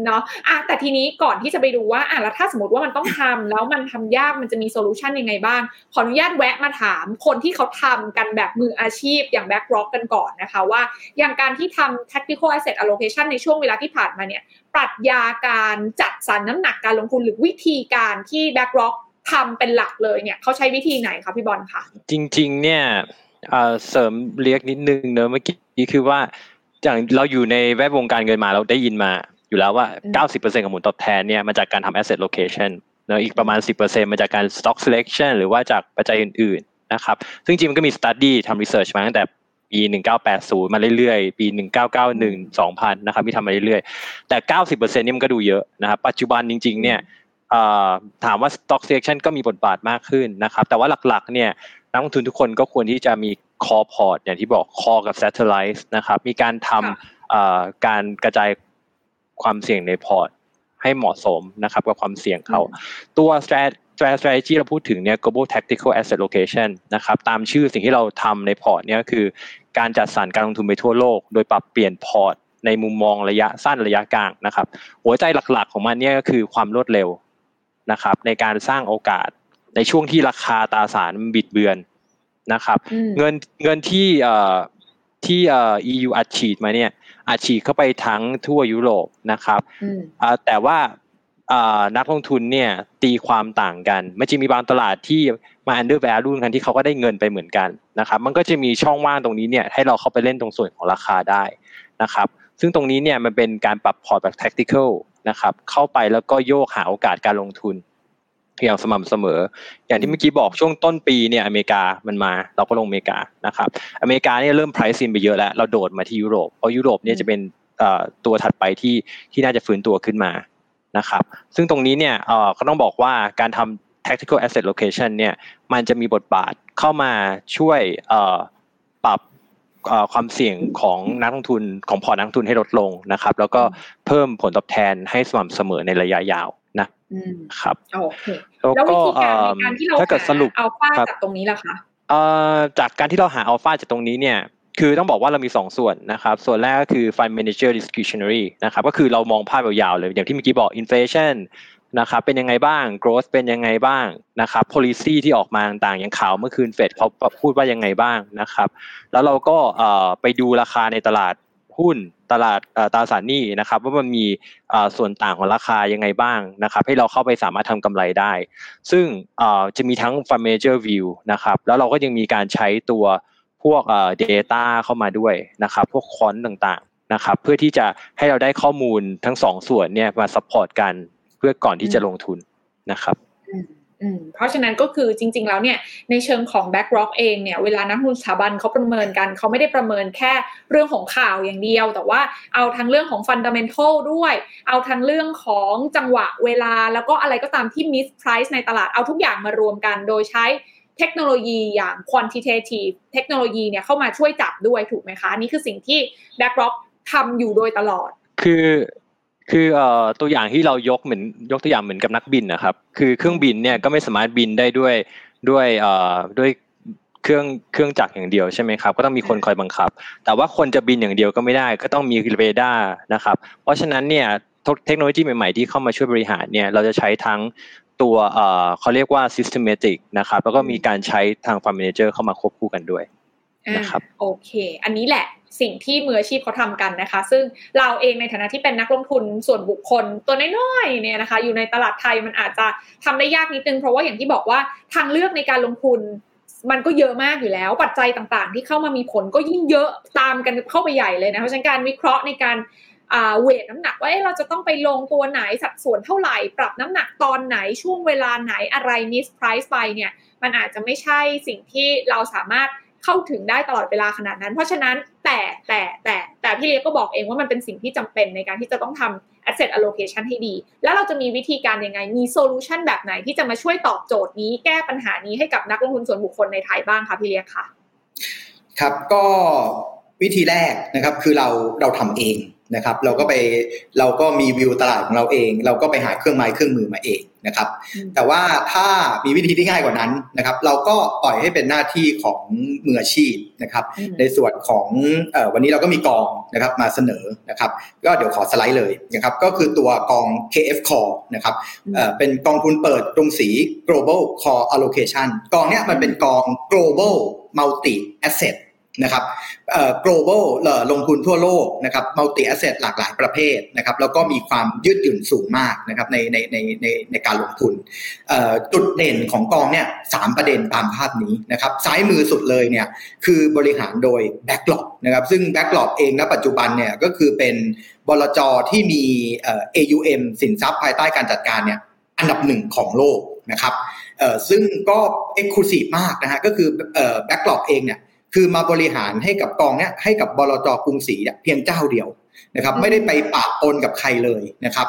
เนาะอะแต่ทีนี้ก่อนที่จะไปดูว่าอะแล้วถ้าสมมติว่ามันต้องทำแล้วมันทำยากมันจะมี solution ยังไงบ้าง ขออนุญาตแวะมาถามคนที่เขาทำกันแบบมืออาชีพอย่าง BlackRock กันก่อนนะคะว่า อย่างการที่ทำ tactical asset allocation ในช่วงเวลาที่ผ่านมาเนี่ยปรัชญาการจัดสรรน้ำหนักการลงทุนหรือวิธีการที่ BlackRock ทำเป็นหลักเลยเนี่ยเขาใช้วิธีไหนคะพี่บอลคะจริง ๆ เนี่ยเสริมเรียกนิดนึงเนอะเมื่อกี้คือว่าอย่างเราอยู่ในแวดวงการเงินมาเราได้ยินมา อยู่แล้วว่า 90%ของหมุนตอบแทนเนี่ยมาจากการทำ asset allocation เนอะอีกประมาณ 10%มาจากการ stock selection หรือว่าจากปัจจัยอื่นนะครับซึ่งจริงมันก็มี study ทำ research มาตั้งแต่ปี 1980 มาเรื่อยๆ ปี 1991 2000 นะครับมีทำมาเรื่อยๆ แต่ 90%นี่มันก็ดูเยอะนะครับปัจจุบันจริง ๆ เนี่ยถามว่า stock selection ก็มีบทบาทมากขึ้นนะครับแต่ว่าหลักๆ เนี่ยนักลงทุนทุกคนก็ควรที่จะมี core port อย่างที่บอก core กับ satellite นะครับมีการทำการกระจาย ความเสี่ยงในพอร์ตให้เหมาะสมนะครับกับความเสี่ยงเขาตัว strat strategy เราพูดถึงเนี่ย global tactical asset location นะครับตามชื่อสิ่งที่เราทำในพอร์ตเนี่ยคือการจัดสรรการลงทุนไปทั่วโลก โดยปรับเปลี่ยนพอร์ตในมุมมองระยะสั้นระยะกลางนะครับ หัวใจหลักๆของมันเนี่ยก็คือความรวดเร็วนะครับ ในการสร้างโอกาสในช่วงที่ราคาตราสารบิดเบือนนะครับ เงินเงินที่เอ่อที่เอ่อ EU อัดฉีดมาเนี่ย อัดฉีดเข้าไปทั้งทั่วยุโรปนะครับแต่ว่านักลงทุนเนี่ยตีความต่างกันมันจะมีบางตลาดที่มา under value กันที่เขาก็ได้เงินไปเหมือนกันนะครับมันก็จะมีช่องว่างตรงนี้เนี่ยให้เราเข้าไปเล่นตรงส่วนของราคาได้นะครับซึ่งตรงนี้เนี่ยมันเป็นการปรับพอร์ตแบบ tactical นะครับเข้าไปแล้วก็โยกหาโอกาสการลงทุน อย่างสม่ำเสมอ อย่างที่เมื่อกี้บอกช่วงต้นปีเนี่ยอเมริกามันมาเราก็ลงอเมริกานะครับอเมริกาเนี่ยเริ่ม price in ไปเยอะแล้ว เราโดดมาที่ยุโรปเพราะยุโรปเนี่ยจะเป็นตัวถัดไปที่ที่น่าจะฟื้นตัวขึ้นมานะครับซึ่งตรงนี้เนี่ยก็ต้องบอกว่าการทำ tactical asset location เนี่ยมันจะมีบทบาทเข้ามาช่วยปรับความเสี่ยงของนักลงทุนของพอร์ตนักลงทุนให้ลดลงนะครับ แล้วก็เพิ่มผลตอบแทนให้สม่ำเสมอในระยะยาว นะครับโอเคแล้ววิธีการในการที่เราหาอัลฟาจากตรงนี้ล่ะคะจากการที่เราหาอัลฟาจากตรงนี้เนี่ยคือต้องบอกว่าเรามี 2 ส่วนนะครับ ส่วนแรกก็คือ fund manager discretionary นะครับก็คือเรามองภาพยาวๆเลย อย่างที่เมื่อกี้บอก inflation นะครับเป็นยังไงบ้าง growth เป็นยังไงบ้างนะครับ policy ที่ออกมาต่างๆอย่างข่าวเมื่อคืนเฟดเขาพูดว่ายังไงบ้างนะครับ แล้วเราก็ไปดูราคาในตลาด หุ้นตลาดตราสารหนี้นะครับว่ามันมีส่วนต่างของราคายังไงบ้างนะครับให้เราเข้าไปสามารถทำกำไรได้ ซึ่งจะมีทั้ง fund manager view นะครับแล้วเราก็ยังมีการใช้ตัวพวก data เข้ามาด้วยนะครับพวก quant ต่างๆนะครับเพื่อที่จะให้เราได้ข้อมูลทั้งสองส่วนเนี่ยมา support กันเพื่อก่อนที่จะลงทุนนะครับ เพราะฉะนั้นก็คือจริง ๆ แล้วเนี่ยในเชิงของ BlackRock เองเนี่ยเวลานักลงทุนสถาบันเขาประเมินกันเขาไม่ได้ประเมินแค่เรื่องของข่าวอย่างเดียว แต่ว่าเอาทั้งเรื่องของฟันดัมเ e นทัลด้วย เอาทั้งเรื่องของจังหวะเวลา แล้วก็อะไรก็ตามที่ misprice ในตลาดเอาทุกอย่างมารวมกัน โดยใช้เทคโนโลยีอย่าง quantitative เทคโนโลยีเนี่ยเข้ามาช่วยจับด้วยถูกไหมคะนี่คือสิ่งที่ BlackRock ทำอยู่โดยตลอด คือ คือเอ่อตัวอย่างที่เรายกเหมือนยกตัวอย่างเหมือนกับนักบินนะครับ คือเครื่องบินเนี่ยก็ไม่สามารถบินได้ด้วยด้วยเอ่อด้วยเครื่องเครื่องจักรอย่างเดียวใช่ไหมครับก็ต้องมีคนคอยบังคับ แต่ว่าคนจะบินอย่างเดียวก็ไม่ได้ ก็ต้องมีเรดาร์นะครับ เพราะฉะนั้นเนี่ยเทคโนโลยีใหม่ๆที่เข้ามาช่วยบริหารเนี่ยเราจะใช้ทั้งตัวเอ่อเขาเรียกว่า systematic นะครับแล้วก็มีการใช้ทาง farm manager เข้ามาควบคู่กันด้วยนะครับโอเค อันนี้แหละ สิ่งที่มืออาชีพเขาทำกันนะคะ ซึ่งเราเองในฐานะที่เป็นนักลงทุนส่วนบุคคลตัวน้อยๆเนี่ยนะคะ อยู่ในตลาดไทยมันอาจจะทำได้ยากนิดนึงเพราะว่าอย่างที่บอกว่าทางเลือกในการลงทุนมันก็เยอะมากอยู่แล้วปัจจัยต่างๆ ที่เข้ามามีผลก็ยิ่งเยอะตามกันเข้าไปใหญ่เลยนะเพราะฉะนั้นการวิเคราะห์ในการเวทน้ำหนักว่าเราจะต้องไปลงตัวไหนสัดส่วนเท่าไหร่ ปรับน้ำหนักตอนไหนช่วงเวลาไหนอะไรมิสไพรซ์ไปเนี่ยมันอาจจะไม่ใช่สิ่งที่เราสามารถ เข้าถึงได้ตลอดเวลาขนาดนั้น เพราะฉะนั้นแต่แต่แต่แต่พี่เลี้ยก็บอกเองว่ามันเป็นสิ่งที่จำเป็นในการที่จะต้องทำ asset allocation ให้ดี แล้วเราจะมีวิธีการยังไง มีโซลูชันแบบไหนที่จะมาช่วยตอบโจทย์นี้ แก้ปัญหานี้ให้กับนักลงทุนส่วนบุคคลในไทยบ้างคะพี่เลี้ยค่ะ ครับก็วิธีแรกนะครับคือเราเราทำเอง นะครับเราก็ไปเราก็มีวิวตลาดของเราเอง เราก็ไปหาเครื่องไม้เครื่องมือมาเองนะครับ แต่ว่าถ้ามีวิธีที่ง่ายกว่านั้นนะครับ เราก็ปล่อยให้เป็นหน้าที่ของมืออาชีพนะครับ ในส่วนของอวันนี้เราก็มีกองนะครับมาเสนอนะครับ ก็เดี๋ยวขอสไลด์เลยนะครับ ก็คือตัวกอง KF Core นะครับเป็นกองทุนเปิดตรงสี global core allocation กองเนี้ยมันเป็นกอง global multi asset นะครับเอ่อ global ลงทุนทั่วโลกนะครับ multi asset หลากหลายประเภทนะครับ แล้วก็มีความยืดหยุ่นสูงมากนะครับในในในในในการลงทุน จุดเด่นของกองเนี่ยสามประเด็นตามภาพนี้นะครับ ซ้ายมือสุดเลยเนี่ยคือบริหารโดย backlog นะครับ ซึ่ง backlog เองณปัจจุบันเนี่ยก็คือเป็นบลจที่มี AUM สินทรัพย์ภายใต้การจัดการเนี่ยอันดับหนึ่งของโลกนะครับซึ่งก็ exclusive มากนะฮะก็คือเอ่อ BlackRock เองเนี่ย คือมาบริหารให้กับกองเนี่ยให้กับบลจกรุงศรีเพียงเจ้าเดียวนะครับ ไม่ได้ไปปะปนกับใครเลยนะครับ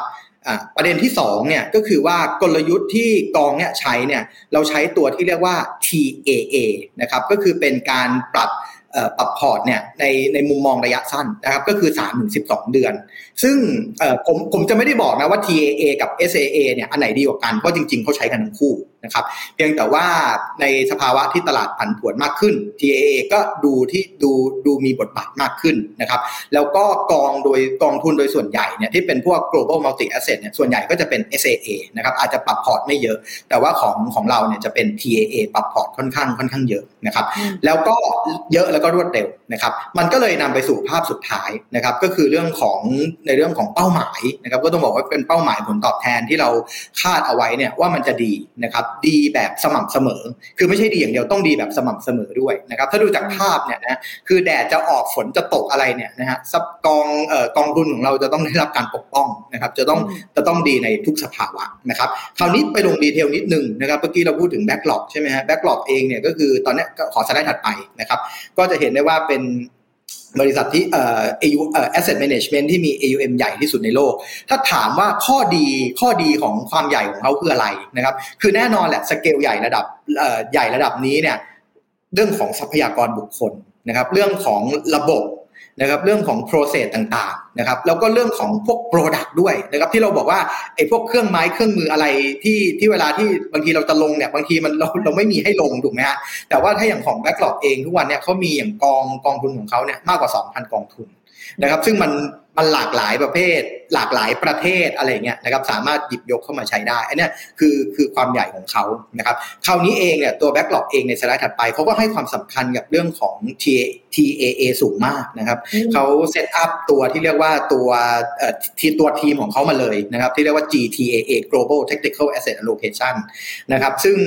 ประเด็นที่2เนี่ยก็คือว่ากลยุทธ์ที่กองเนี่ยใช้เนี่ยเราใช้ตัวที่เรียกว่า TAA นะครับก็คือเป็นการปรับปรับพอร์ตเนี่ยในในมุมมองระยะสั้นนะครับก็คือ 3-12ถึงเดือน ซึ่งผมผมจะไม่ได้บอกนะว่า TAA กับ SAA เนี่ยอันไหนดีกว่ากันเพราะจริงๆเขาใช้กันทั้งคู่นะครับเพียงแต่ว่าในสภาวะที่ตลาดผันผวนมากขึ้น TAA ก็ดูที่ดูดูมีบทบาทมากขึ้นนะครับแล้วก็กองโดยกองทุนโดยส่วนใหญ่เนี่ยที่เป็นพวก global multi asset เนี่ยส่วนใหญ่ก็จะเป็น SAA นะครับอาจจะปรับพอร์ตไม่เยอะ แต่ว่าของของเราเนี่ยจะเป็น TAA ปรับพอร์ตค่อนข้างค่อนข้างเยอะนะครับแล้วก็เยอะแล้วก็รวดเร็วนะครับมันก็เลยนำไปสู่ภาพสุดท้ายนะครับก็คือเรื่องของในเรื่องของเป้าหมายนะครับก็ต้องบอกว่าเป็นเป้าหมายผลตอบแทนที่เราคาดเอาไว้เนี่ยว่ามันจะดีนะครับดีแบบสม่ำเสมอ คือไม่ใช่ดีอย่างเดียวต้องดีแบบสม่ำเสมอด้วยนะครับ ถ้าดูจากภาพเนี่ยนะคือแดดจะออกฝนจะตกอะไรเนี่ยนะฮะซับกองเอ่อกองทุนของเราจะต้องได้รับการปกป้องนะครับ จะต้องจะต้องดีในทุกสภาวะนะครับคราวนี้ไปลง detail นิดนึงนะครับเมื่อกี้เราพูดถึง BlackRock ใช่ไหมฮะ BlackRock เองเนี่ยก็คือตอนนี้ขอสไลด์ถัดไปนะครับ ก็จะเห็นได้ว่าเป็น บริษัทที่เอ่อ AU เอ่อ asset management ที่มี AUM ใหญ่ที่สุดในโลก ถ้าถามว่าข้อดีข้อดีของความใหญ่ของเขาคืออะไรนะครับ คือแน่นอนแหละสเกลใหญ่ระดับเอ่อใหญ่ระดับนี้เนี่ยเรื่องของทรัพยากรบุคคลนะครับ เรื่องของระบบ นะครับเรื่องของ process ต่างๆนะครับแล้วก็เรื่องของพวก product ด้วยนะครับที่เราบอกว่าไอ้พวกเครื่องไม้เครื่องมืออะไรที่ที่เวลาที่บางทีเราจะลงเนี่ยบางทีมันเราเราไม่มีให้ลงถูกไหมฮะแต่ว่าถ้าอย่างของ BlackRock เองทุกวันเนี่ยเขามีอย่างกองกองทุนของเขาเนี่ยมากกว่า 2,000 กองทุน นะครับ ซึ่งมันมันหลากหลายประเภท หลากหลายประเทศอะไรเงี้ยนะครับ สามารถหยิบยกเข้ามาใช้ได้ อันนี้คือคือความใหญ่ของเขานะครับ คราวนี้เองเนี่ยตัว BlackRock เองในสไลด์ถัดไปเขาก็ให้ความสำคัญกับเรื่องของ TAA สูงมากนะครับเขา set up ตัวที่เรียกว่าตัวทีตัวทีมของเขามาเลยนะครับ ที่เรียกว่า GTAA Global Technical Asset Allocation นะครับ ซึ่ง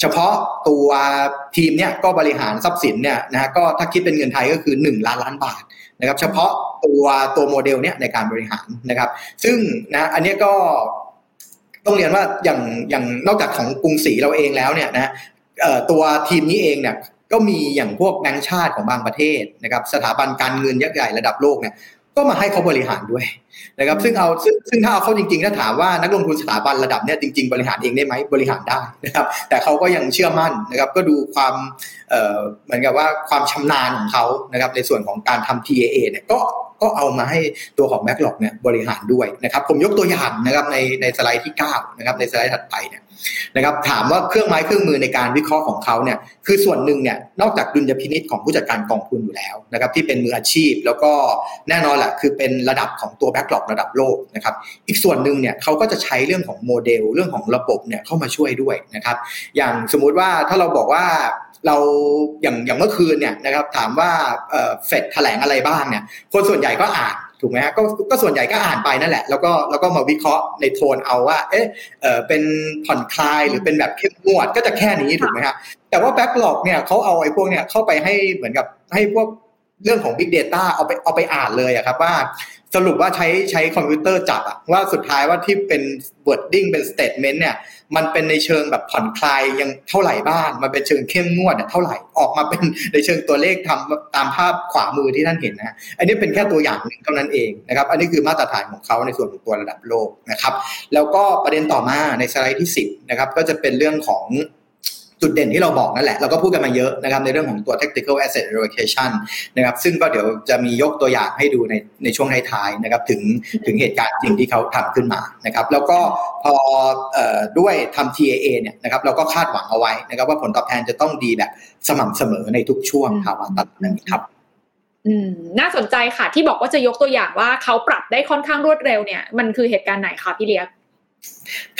เฉพาะตัวทีมเนี่ยก็บริหารทรัพย์สินเนี่ยนะฮะก็ถ้าคิดเป็นเงินไทยก็คือ 1 ล้านล้านบาท นะครับเฉพาะตัวตัวโมเดลเนี้ยในการบริหารนะครับ ซึ่งนะอันนี้ก็ต้องเรียนว่าอย่างอย่างนอกจากของกรุงศรีเราเองแล้วเนี่ยนะตัวทีมนี้เองเนี่ยก็มีอย่างพวกแบงก์ชาติของบางประเทศนะครับสถาบันการเงินยักษ์ใหญ่ระดับโลกเนี่ย ก็มาให้เขาบริหารด้วยนะครับ ซึ่งเอาซึ่งซึ่งถ้าเอาเข้าจริงๆถ้าถามว่านักลงทุนสถาบันระดับเนี้ยจริง ๆ บริหารเองได้ไหมบริหารได้นะครับ แต่เขาก็ยังเชื่อมั่นนะครับ ก็ดูความเหมือนกับว่าความชำนาญของเขานะครับ ในส่วนของการทำ TAA เนี่ยก็ ก็เอามาให้ตัวของ Backlog เนี่ยบริหารด้วยนะครับผมยกตัวอย่างนะครับในในสไลด์ที่9นะครับในสไลด์ถัดไปเนี่ยนะครับถามว่าเครื่องไม้เครื่องมือในการวิเคราะห์ของเขาเนี่ยคือส่วนหนึ่งเนี่ยนอกจากดุลยพินิษของผู้จัดการกองทุนอยู่แล้วนะครับที่เป็นมืออาชีพ แล้วก็แน่นอนแหละคือเป็นระดับของตัว BlackRock ระดับโลกนะครับอีกส่วนหนึ่งเนี่ยเขาก็จะใช้เรื่องของโมเดลเรื่องของระบบเนี่ยเข้ามาช่วยด้วยนะครับอย่างสมมุติว่าถ้าเราบอกว่า เราอย่างอย่างเมื่อคืนเนี่ยนะครับถามว่าเฟดแถลงอะไรบ้างเนี่ยคนส่วนใหญ่ก็อ่านถูกไหมฮะก็ก็ส่วนใหญ่ก็อ่านไปนั่นแหละ แล้วก็แล้วก็มาวิเคราะห์ในโทนเอาว่า เอ๊ะเออเป็นผ่อนคลายหรือเป็นแบบเข้มงวดก็จะแค่นี้ถูกไหมฮะแต่ว่า BlackRock เนี่ยเขาเอาไอ้พวกเนี่ยเข้าไปให้เหมือนกับให้พวกเรื่องของ Big Data เอาไปเอาไปอ่านเลยอะครับว่า สรุปว่าใช้ใช้คอมพิวเตอร์จับอะว่าสุดท้ายว่าที่เป็น wording เป็น statement เนี่ยมันเป็นในเชิงแบบผ่อนคลายยังเท่าไหร่บ้างมันเป็นเชิงเข้มงวดเท่าไหร่ออกมาเป็นในเชิงตัวเลขทำตามภาพขวามือที่ท่านเห็นนะอันนี้เป็นแค่ตัวอย่างหนึ่งเท่านั้นเองนะครับ อันนี้คือมาตรฐานของเขาในส่วนของตัวระดับโลกนะครับ แล้วก็ประเด็นต่อมาในสไลด์ที่ 10นะครับก็จะเป็นเรื่องของ จุดเด่นที่เราบอกนั่นแหละ เราก็พูดกันมาเยอะนะครับในเรื่องของตัว tactical asset allocation นะครับซึ่งก็เดี๋ยวจะมียกตัวอย่างให้ดูในในช่วงท้ายๆนะครับถึงถึงเหตุการณ์จริงที่เขาทำขึ้นมานะครับแล้วก็พอด้วยทำ TAA เนี่ยนะครับเราก็คาดหวังเอาไว้นะครับว่าผลตอบแทนจะต้องดีแบบสม่ำเสมอในทุกช่วงภาวะตัดนั้นครับอืมน่าสนใจค่ะที่บอกว่าจะยกตัวอย่างว่าเขาปรับได้ค่อนข้างรวดเร็วเนี่ยมันคือเหตุการณ์ไหนคะพี่เลี้ยง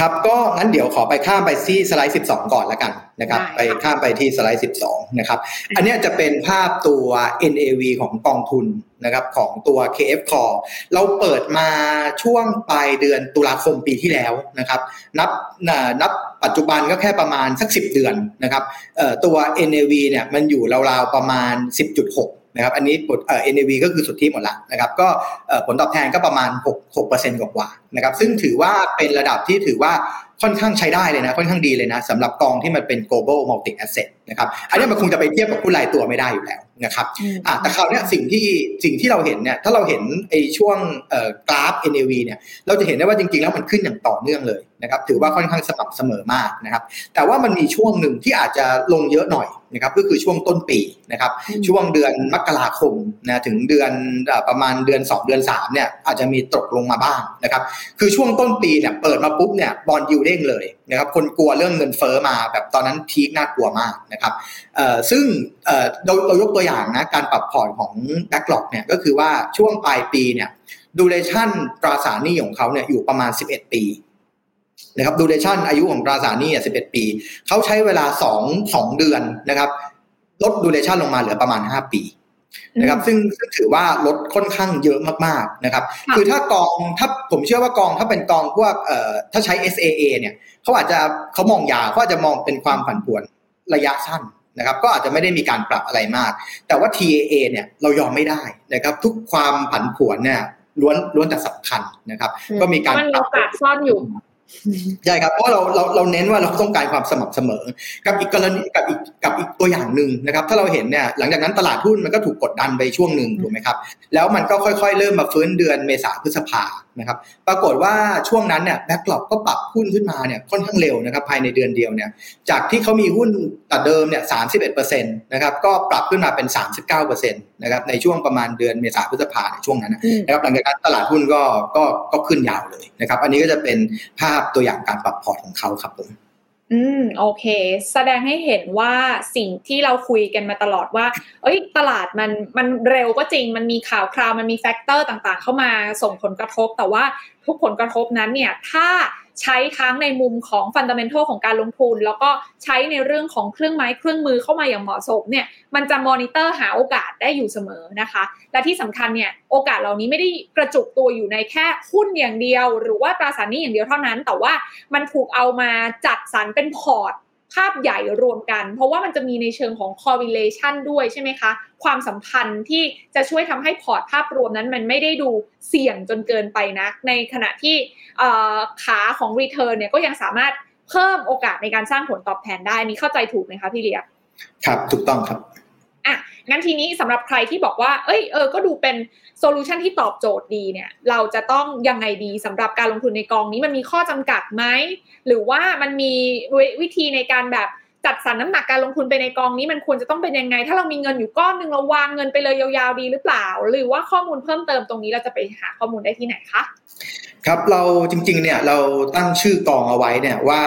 ครับก็งั้นเดี๋ยวขอไปข้ามไปที่สไลด์ 12 ก่อนแล้วกันนะครับ ไปข้ามไปที่สไลด์ 12 นะครับ อันนี้จะเป็นภาพตัว NAV ของกองทุนนะครับของตัว KF Core เราเปิดมาช่วงปลายเดือนตุลาคมปีที่แล้วนะครับ นับนับปัจจุบันก็แค่ประมาณสัก 10 เดือนนะครับตัว NAV เนี่ยมันอยู่ราวๆประมาณ 10.6 นะครับอันนี้ผลเอ่อ NAV ก็คือสุทธิหมดละนะครับก็เอ่อผลตอบแทนก็ประมาณ6 6%กว่าๆนะครับซึ่งถือว่าเป็นระดับที่ถือว่าค่อนข้างใช้ได้เลยนะค่อนข้างดีเลยนะสำหรับกองที่มันเป็น global multi asset นะครับอันนี้มันคงจะไปเทียบกับผู้รายตัวไม่ได้อยู่แล้วนะครับอะแต่คราวนี้สิ่งที่สิ่งที่เราเห็นเนี่ยถ้าเราเห็นไอ้ช่วงเอ่อกราฟ NAV เนี่ยเราจะเห็นได้ว่าจริงๆแล้วมันขึ้นอย่างต่อเนื่องเลย นะครับถือว่าค่อนข้างสม่ำเสมอมากนะครับ แต่ว่ามันมีช่วงหนึ่งที่อาจจะลงเยอะหน่อยนะครับก็คือช่วงต้นปีนะครับช่วงเดือนมกราคมนะถึงเดือนประมาณเดือน 2 เดือน3เนี่ยอาจจะมีตกลงมาบ้างนะครับคือช่วงต้นปีเนี่ยเปิดมาปุ๊บเนี่ย bond yield เด้งเลยนะครับคนกลัวเรื่องเงินเฟ้อมาแบบตอนนั้น peak น่ากลัวมากนะครับเอ่อซึ่งเอ่อเราเรายกตัวอย่างนะการปรับพอร์ตของ BlackRock เนี่ยก็คือว่าช่วงปลายปีเนี่ย duration ตราสารหนี้ของเขาเนี่ยอยู่ประมาณ 11 ปี นะครับ duration อายุของตราสารหนี้อะ11ปี เขาใช้เวลา2 2เดือนนะครับลดดูเรชั่นลงมาเหลือประมาณ5ปีนะครับซึ่งซึ่งถือว่าลดค่อนข้างเยอะมากๆนะครับ คือถ้ากองถ้าผมเชื่อว่ากองถ้าเป็นกองพวกเอ่อถ้าใช้ SAA เนี่ยเขาอาจจะเขามองยาวเขาอาจจะมองเป็นความผันผวนระยะสั้นนะครับ ก็อาจจะไม่ได้มีการปรับอะไรมาก แต่ว่า TAA เนี่ยเรายอมไม่ได้นะครับ ทุกความผันผวนเนี่ยล้วนล้วนแต่สำคัญนะครับ ก็มีการมันมีโอกาสซ่อนอยู่ ใช่ครับเพราะเราเราเราเน้นว่าเราต้องการความสม่ำเสมอ กับอีกกรณีกับอีกกับอีกตัวอย่างหนึ่งนะครับ ถ้าเราเห็นเนี่ยหลังจากนั้นตลาดหุ้นมันก็ถูกกดดันไปช่วงหนึ่งถูกไหมครับ แล้วมันก็ค่อยๆ เริ่มมาฟื้นเดือนเมษาพฤษภานะครับปรากฏว่าช่วงนั้นเนี่ยแบ็กหลอกก็ปรับหุ้นขึ้นมาเนี่ยค่อนข้างเร็วนะครับภายในเดือนเดียวเนี่ยจากที่เขามีหุ้นแต่เดิมเนี่ยสามสิบเอ็ดเปอร์เซ็นต์นะครับก็ปรับขึ้นมาเป็นสามสิบเก้าเปอร์เซ็นต์นะครับในช่วงประมาณเดือนเมษาพฤษภาในช่วงนั้นนะครับหลังจากนั้นตลาดหุ้นก็ก็ก็ขึ้นยาวเลยนะครับอันนี้ก็จะเป็นภาพตัวอย่างการปรับพอร์ตของเขาครับผม อืมโอเค แสดงให้เห็นว่าสิ่งที่เราคุยกันมาตลอดว่า เอ้ย ตลาดมันมันเร็วก็จริง มันมีข่าวคราวมันมี factor ต่างๆ เข้ามาส่งผลกระทบ แต่ว่าทุกผลกระทบนั้นเนี่ย ถ้า ใช้ทั้งในมุมของ fundamental ของการลงทุน แล้วก็ใช้ในเรื่องของเครื่องไม้เครื่องมือเข้ามาอย่างเหมาะสมเนี่ยมันจะมอนิเตอร์หาโอกาสได้อยู่เสมอนะคะ และที่สำคัญเนี่ยโอกาสเหล่านี้ไม่ได้กระจุกตัวอยู่ในแค่หุ้นอย่างเดียว หรือว่าตราสารหนี้อย่างเดียวเท่านั้น แต่ว่ามันถูกเอามาจัดสรรเป็นพอร์ต ภาพใหญ่รวมกัน เพราะว่ามันจะมีในเชิงของ correlation ด้วยใช่ไหมคะ ความสัมพันธ์ที่จะช่วยทำให้พอร์ตภาพรวมนั้นมันไม่ได้ดูเสี่ยงจนเกินไปนะ ในขณะที่ขาของ return เนี่ยก็ยังสามารถเพิ่มโอกาสในการสร้างผลตอบแทนได้นี่เข้าใจถูกไหมคะพี่เลียครับ ถูกต้องครับ อะงั้นทีนี้สำหรับใครที่บอกว่า เอ้ยเออก็ดูเป็น solution ที่ตอบโจทย์ดีเนี่ยเราจะต้องยังไงดีสำหรับการลงทุนในกองนี้มันมีข้อจำกัดไหมหรือว่ามันมีวิธีในการแบบจัดสรรน้ำหนักการลงทุนไปในกองนี้มันควรจะต้องเป็นยังไง ถ้าเรามีเงินอยู่ก้อนหนึ่งเราวางเงินไปเลยยาวๆดีหรือเปล่า หรือว่าข้อมูลเพิ่มเติมตรงนี้เราจะไปหาข้อมูลได้ที่ไหนคะครับเราจริงๆเนี่ยเราตั้งชื่อกองเอาไว้เนี่ยว่า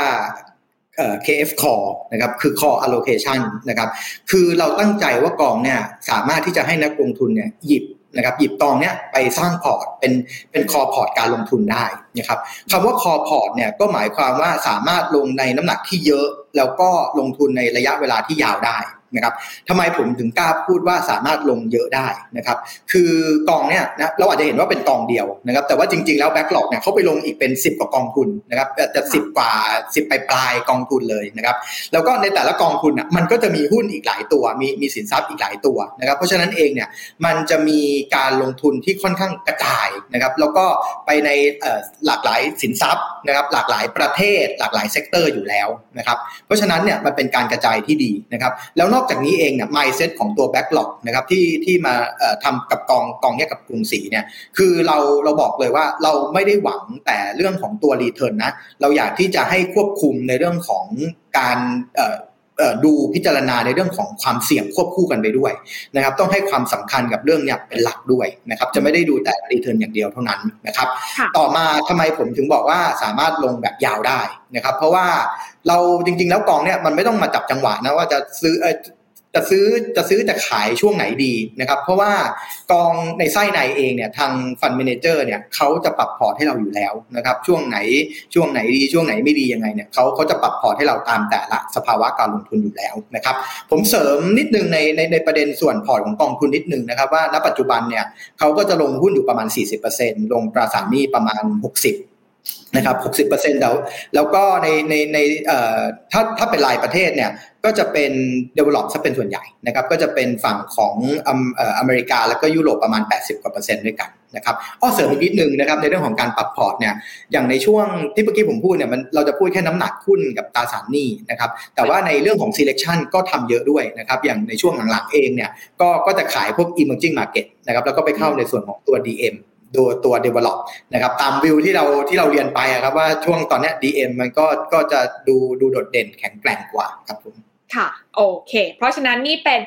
KF Core นะครับคือ Core Allocation นะครับคือเราตั้งใจว่ากองเนี่ยสามารถที่จะให้นักลงทุนเนี่ยหยิบนะครับหยิบกองเนี้ยไปสร้างพอร์ตเป็นเป็น core พอร์ตการลงทุนได้นะครับคำว่า core พอร์ตเนี่ยก็หมายความว่าสามารถลงในน้ำหนักที่เยอะ แล้วก็ลงทุนในระยะเวลาที่ยาวได้ นะครับทำไมผมถึงกล้าพูดว่าสามารถลงเยอะได้นะครับ คือกองเนี่ยนะเราอาจจะเห็นว่าเป็นกองเดียวนะครับ แต่ว่าจริงๆแล้ว BlackRock เนี่ยเขาไปลงอีกเป็น 10 กว่ากองทุนนะครับจะสิบกว่า 10ปลายปลายกองทุนเลยนะครับ แล้วก็ในแต่ละกองทุนอะมันก็จะมีหุ้นอีกหลายตัว มีมีสินทรัพย์อีกหลายตัวนะครับ เพราะฉะนั้นเองเนี่ยมันจะมีการลงทุนที่ค่อนข้างกระจายนะครับ แล้วก็ไปในหลากหลายสินทรัพย์นะครับ หลากหลายประเทศ หลากหลาย sector อยู่แล้วนะครับ เพราะฉะนั้นเนี่ยมันเป็นการกระจายที่ดีนะครับ แล้วนอกจากนี้เองเนี่ย mindset ของตัว backlog นะครับที่ที่มาทำกับกองกองแยกกับกรุงศรีเนี่ยคือเราเราบอกเลยว่าเราไม่ได้หวังแต่เรื่องของตัว return นะเราอยากที่จะให้ควบคุมในเรื่องของการดูพิจารณาในเรื่องของความเสี่ยงควบคู่กันไปด้วยนะครับต้องให้ความสำคัญกับเรื่องเนี้ยเป็นหลักด้วยนะครับจะไม่ได้ดูแต่รีเทิร์นอย่างเดียวเท่านั้นนะครับต่อมาทำไมผมถึงบอกว่าสามารถลงแบบยาวได้นะครับเพราะว่า เราจริง ๆ แล้วกองเนี้ยมันไม่ต้องมาจับจังหวะนะว่าจะซื้อจะซื้อจะซื้อจะขายช่วงไหนดีนะครับ เพราะว่ากองในไส้ในเองเนี่ยทาง fund manager เนี่ยเขาจะปรับพอร์ตให้เราอยู่แล้วนะครับ ช่วงไหนช่วงไหนดีช่วงไหนไม่ดียังไงเนี่ยเขาเขาจะปรับพอร์ตให้เราตามแต่ละสภาวะการลงทุนอยู่แล้วนะครับ ผมเสริมนิดนึงในในในประเด็นส่วนพอร์ตของกองทุนนิดนึงนะครับว่าณปัจจุบันเนี่ยเขาก็จะลงหุ้นอยู่ประมาณ 40%ลงตราสารหนี้ประมาณ 60 นะครับ60%แล้วแล้วก็ในในในเอ่อถ้าถ้าเป็นรายประเทศเนี่ยก็จะเป็น develop ซะเป็นส่วนใหญ่นะครับก็จะเป็นฝั่งของอเมริกาแล้วก็ยุโรปประมาณ 80กว่าเปอร์เซ็นต์ด้วยกันนะครับอ้อเสริมอีกนิดนึงนะครับในเรื่องของการปรับพอร์ตเนี่ยอย่างในช่วงที่เมื่อกี้ผมพูดเนี่ยมันเราจะพูดแค่น้ำหนักหุ้นกับตราสารหนี้นะครับแต่ว่าในเรื่องของ selection ก็ทำเยอะด้วยนะครับอย่างในช่วงหลังๆเองเนี่ยก็ก็จะขายพวก emerging market นะครับแล้วก็ไปเข้าในส่วนของตัว DM ตัวตัว develop นะครับตามวิวที่เราที่เราเรียนไปครับว่าช่วงตอนนี้ DM มันก็ก็จะดูดูโดดเด่นแข็งแกร่งกว่าครับผมค่ะโอเค เพราะฉะนั้นนี่เป็น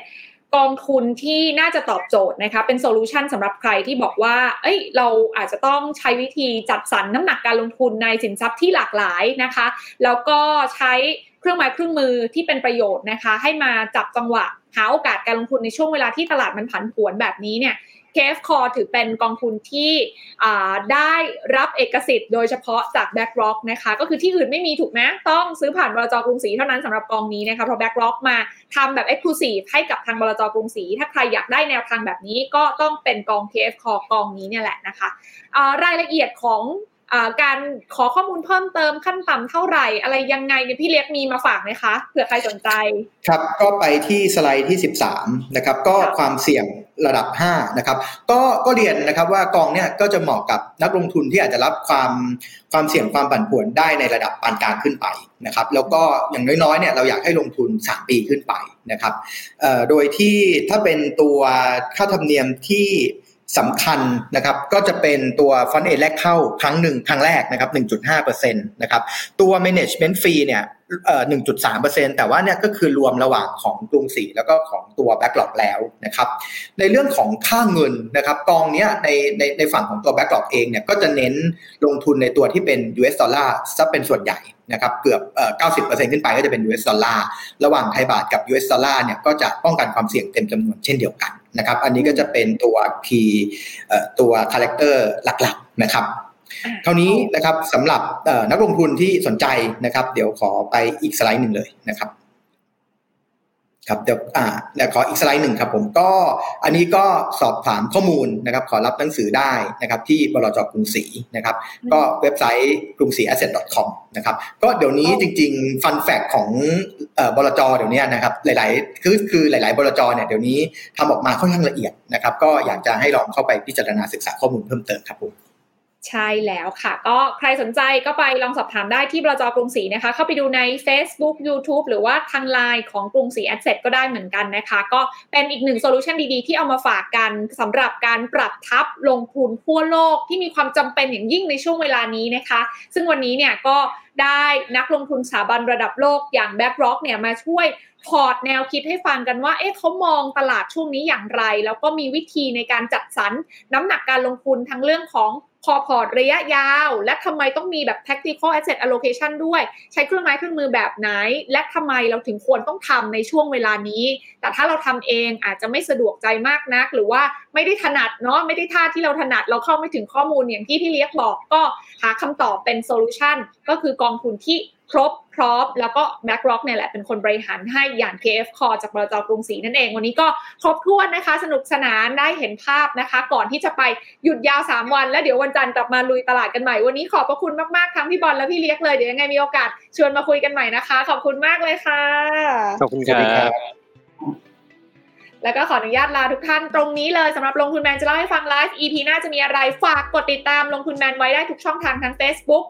กองทุนที่น่าจะตอบโจทย์นะคะเป็นโซลูชันสำหรับใครที่บอกว่า เอ้ยเราอาจจะต้องใช้วิธีจัดสรรน้ำหนักการลงทุนในสินทรัพย์ที่หลากหลายนะคะ แล้วก็ใช้เครื่องไม้เครื่องมือที่เป็นประโยชน์นะคะ ให้มาจับจังหวะหาโอกาสการลงทุนในช่วงเวลาที่ตลาดมันผันผวนแบบนี้เนี่ย KF Core ถือเป็นกองทุนที่ได้รับเอกสิทธิ์โดยเฉพาะจาก BlackRock นะคะก็คือที่อื่นไม่มีถูกไหมต้องซื้อผ่านบลจกรุงศรีเท่านั้นสำหรับกองนี้นะคะเพราะ BlackRock มาทำแบบ Exclusive ให้กับทางบลจกรุงศรีถ้าใครอยากได้แนวทางแบบนี้ก็ต้องเป็นกอง KF Core กองนี้เนี่ยแหละนะคะรายละเอียดของ การขอข้อมูลเพิ่มเติมขั้นต่ำเท่าไหร่ อะไรยังไงเนี่ยพี่เล็กมีมาฝากไหมคะเผื่อใครสนใจ ครับก็ไปที่สไลด์ที่ 13นะครับก็ความเสี่ยงระดับ5นะครับก็ก็เรียนนะครับว่ากองเนี่ยก็จะเหมาะกับนักลงทุนที่อาจจะรับความความเสี่ยงความผันผวนได้ในระดับปานกลางขึ้นไปนะครับแล้วก็อย่างน้อยๆเนี่ยเราอยากให้ลงทุน 3 ปีขึ้นไปนะครับโดยที่ถ้าเป็นตัวค่าธรรมเนียมที่ สำคัญนะครับก็จะเป็นตัวฟันเอแรกเข้าครั้งหนึ่งครั้งแรกนะครับ 1.5%นะครับตัว management fee เนี่ยเอ่อ1.3%แต่ว่าเนี่ยก็คือรวมระหว่างของกรุงศรีแล้วก็ของตัว backlog แล้วนะครับในเรื่องของค่าเงินนะครับกองเนี้ยในในในฝั่งของตัว backlog เองเนี่ยก็จะเน้นลงทุนในตัวที่เป็น US ดอลลาร์ซะเป็นส่วนใหญ่นะครับเกือบเอ่อ90%ขึ้นไปก็จะเป็น US ดอลลาร์ระหว่างไทยบาทกับ US ดอลลาร์เนี่ยก็จะป้องกันความเสี่ยงเต็มจำนวนเช่นเดียวกัน นะครับอันนี้ก็จะเป็นตัว key ตัว character หลักๆนะครับเท่านี้นะครับสำหรับนักลงทุนที่สนใจนะครับ เดี๋ยวขอไปอีกสไลด์หนึ่งเลยนะครับ ครับเดี๋ยวอ่าเดี๋ยวขออีกสไลด์หนึ่งครับผมก็อันนี้ก็สอบถามข้อมูลนะครับ ขอรับหนังสือได้นะครับ ที่บลจกรุงศรีนะครับ ก็เว็บไซต์กรุงศรี asset .com นะครับ ก็เดี๋ยวนี้จริงๆ fund fact ของบลจเดี๋ยวนี้นะครับ หลายๆ คือคือหลาย ๆบลจเนี่ยเดี๋ยวนี้ทำออกมาค่อนข้างละเอียดนะครับ ก็อยากจะให้ลองเข้าไปพิจารณาศึกษาข้อมูลเพิ่มเติมครับผม ใช่แล้วค่ะ ก็ใครสนใจก็ไปลองสอบถามได้ที่บลจกรุงศรีนะคะ เข้าไปดูใน Facebook YouTube หรือว่าทางไลน์ของกรุงศรีแอสเซทก็ได้เหมือนกันนะคะ ก็เป็นอีกหนึ่ง solution ดีๆ ที่เอามาฝากกันสำหรับการปรับทัพลงทุนทั่วโลกที่มีความจำเป็นอย่างยิ่งในช่วงเวลานี้นะคะ ซึ่งวันนี้เนี่ยก็ได้นักลงทุนสถาบันระดับโลกอย่าง BlackRock เนี่ยมาช่วยพอร์ตแนวคิดให้ฟังกันว่า เอ๊ะเขามองตลาดช่วงนี้อย่างไร แล้วก็มีวิธีในการจัดสรรน้ำหนักการลงทุนทั้งเรื่องของ อพอร์ตระยะยาว และทำไมต้องมีแบบ tactical asset allocation ด้วย ใช้เครื่องไม้เครื่องมือแบบไหน และทำไมเราถึงควรต้องทำในช่วงเวลานี้ แต่ถ้าเราทำเองอาจจะไม่สะดวกใจมากนัก หรือว่าไม่ได้ถนัดเนาะไม่ได้ท่าที่เราถนัดเราเข้าไม่ถึงข้อมูลอย่างที่พี่เลี้ยกบอกก็หาคำตอบเป็น solution ก็คือกองทุนที่ ครบพร้อมแล้วก็ BlackRock เนี่ยแหละเป็นคนบริหารให้อย่าง KF Core จากบลจกรุงศรีนั่นเอง วันนี้ก็ครบถ้วนนะคะ สนุกสนานได้เห็นภาพนะคะ ก่อนที่จะไปหยุดยาว 3 วัน แล้วเดี๋ยววันจันทร์กลับมาลุยตลาดกันใหม่ วันนี้ขอบพระคุณมากๆทั้งพี่บอลและพี่เลี้ยกเลย เดี๋ยวยังไงมีโอกาสชวนมาคุยกันใหม่นะคะ ขอบคุณมากเลยค่ะ ขอบคุณครับแล้วก็ขออนุญาตลาทุกท่านตรงนี้เลยสำหรับลงทุนแมนจะเล่าให้ฟังไลฟ์ EP หน้าจะมีอะไรฝากกดติดตามลงทุนแมนไว้ได้ทุกช่องทางทั้ง Facebook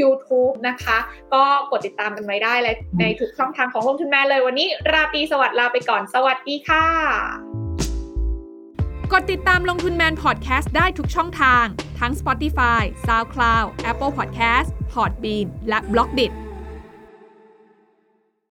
YouTube นะคะ ก็กดติดตามกันไว้ได้เลยในทุกช่องทางของลงทุนแมนเลยวันนี้ ราตรีสวัสดิ์ลาไปก่อนสวัสดีค่ะ กดติดตามลงทุนแมนพอดแคสต์ได้ทุกช่องทาง ทั้ง Spotify, SoundCloud, Apple Podcast, Podbean และ b l o กดิ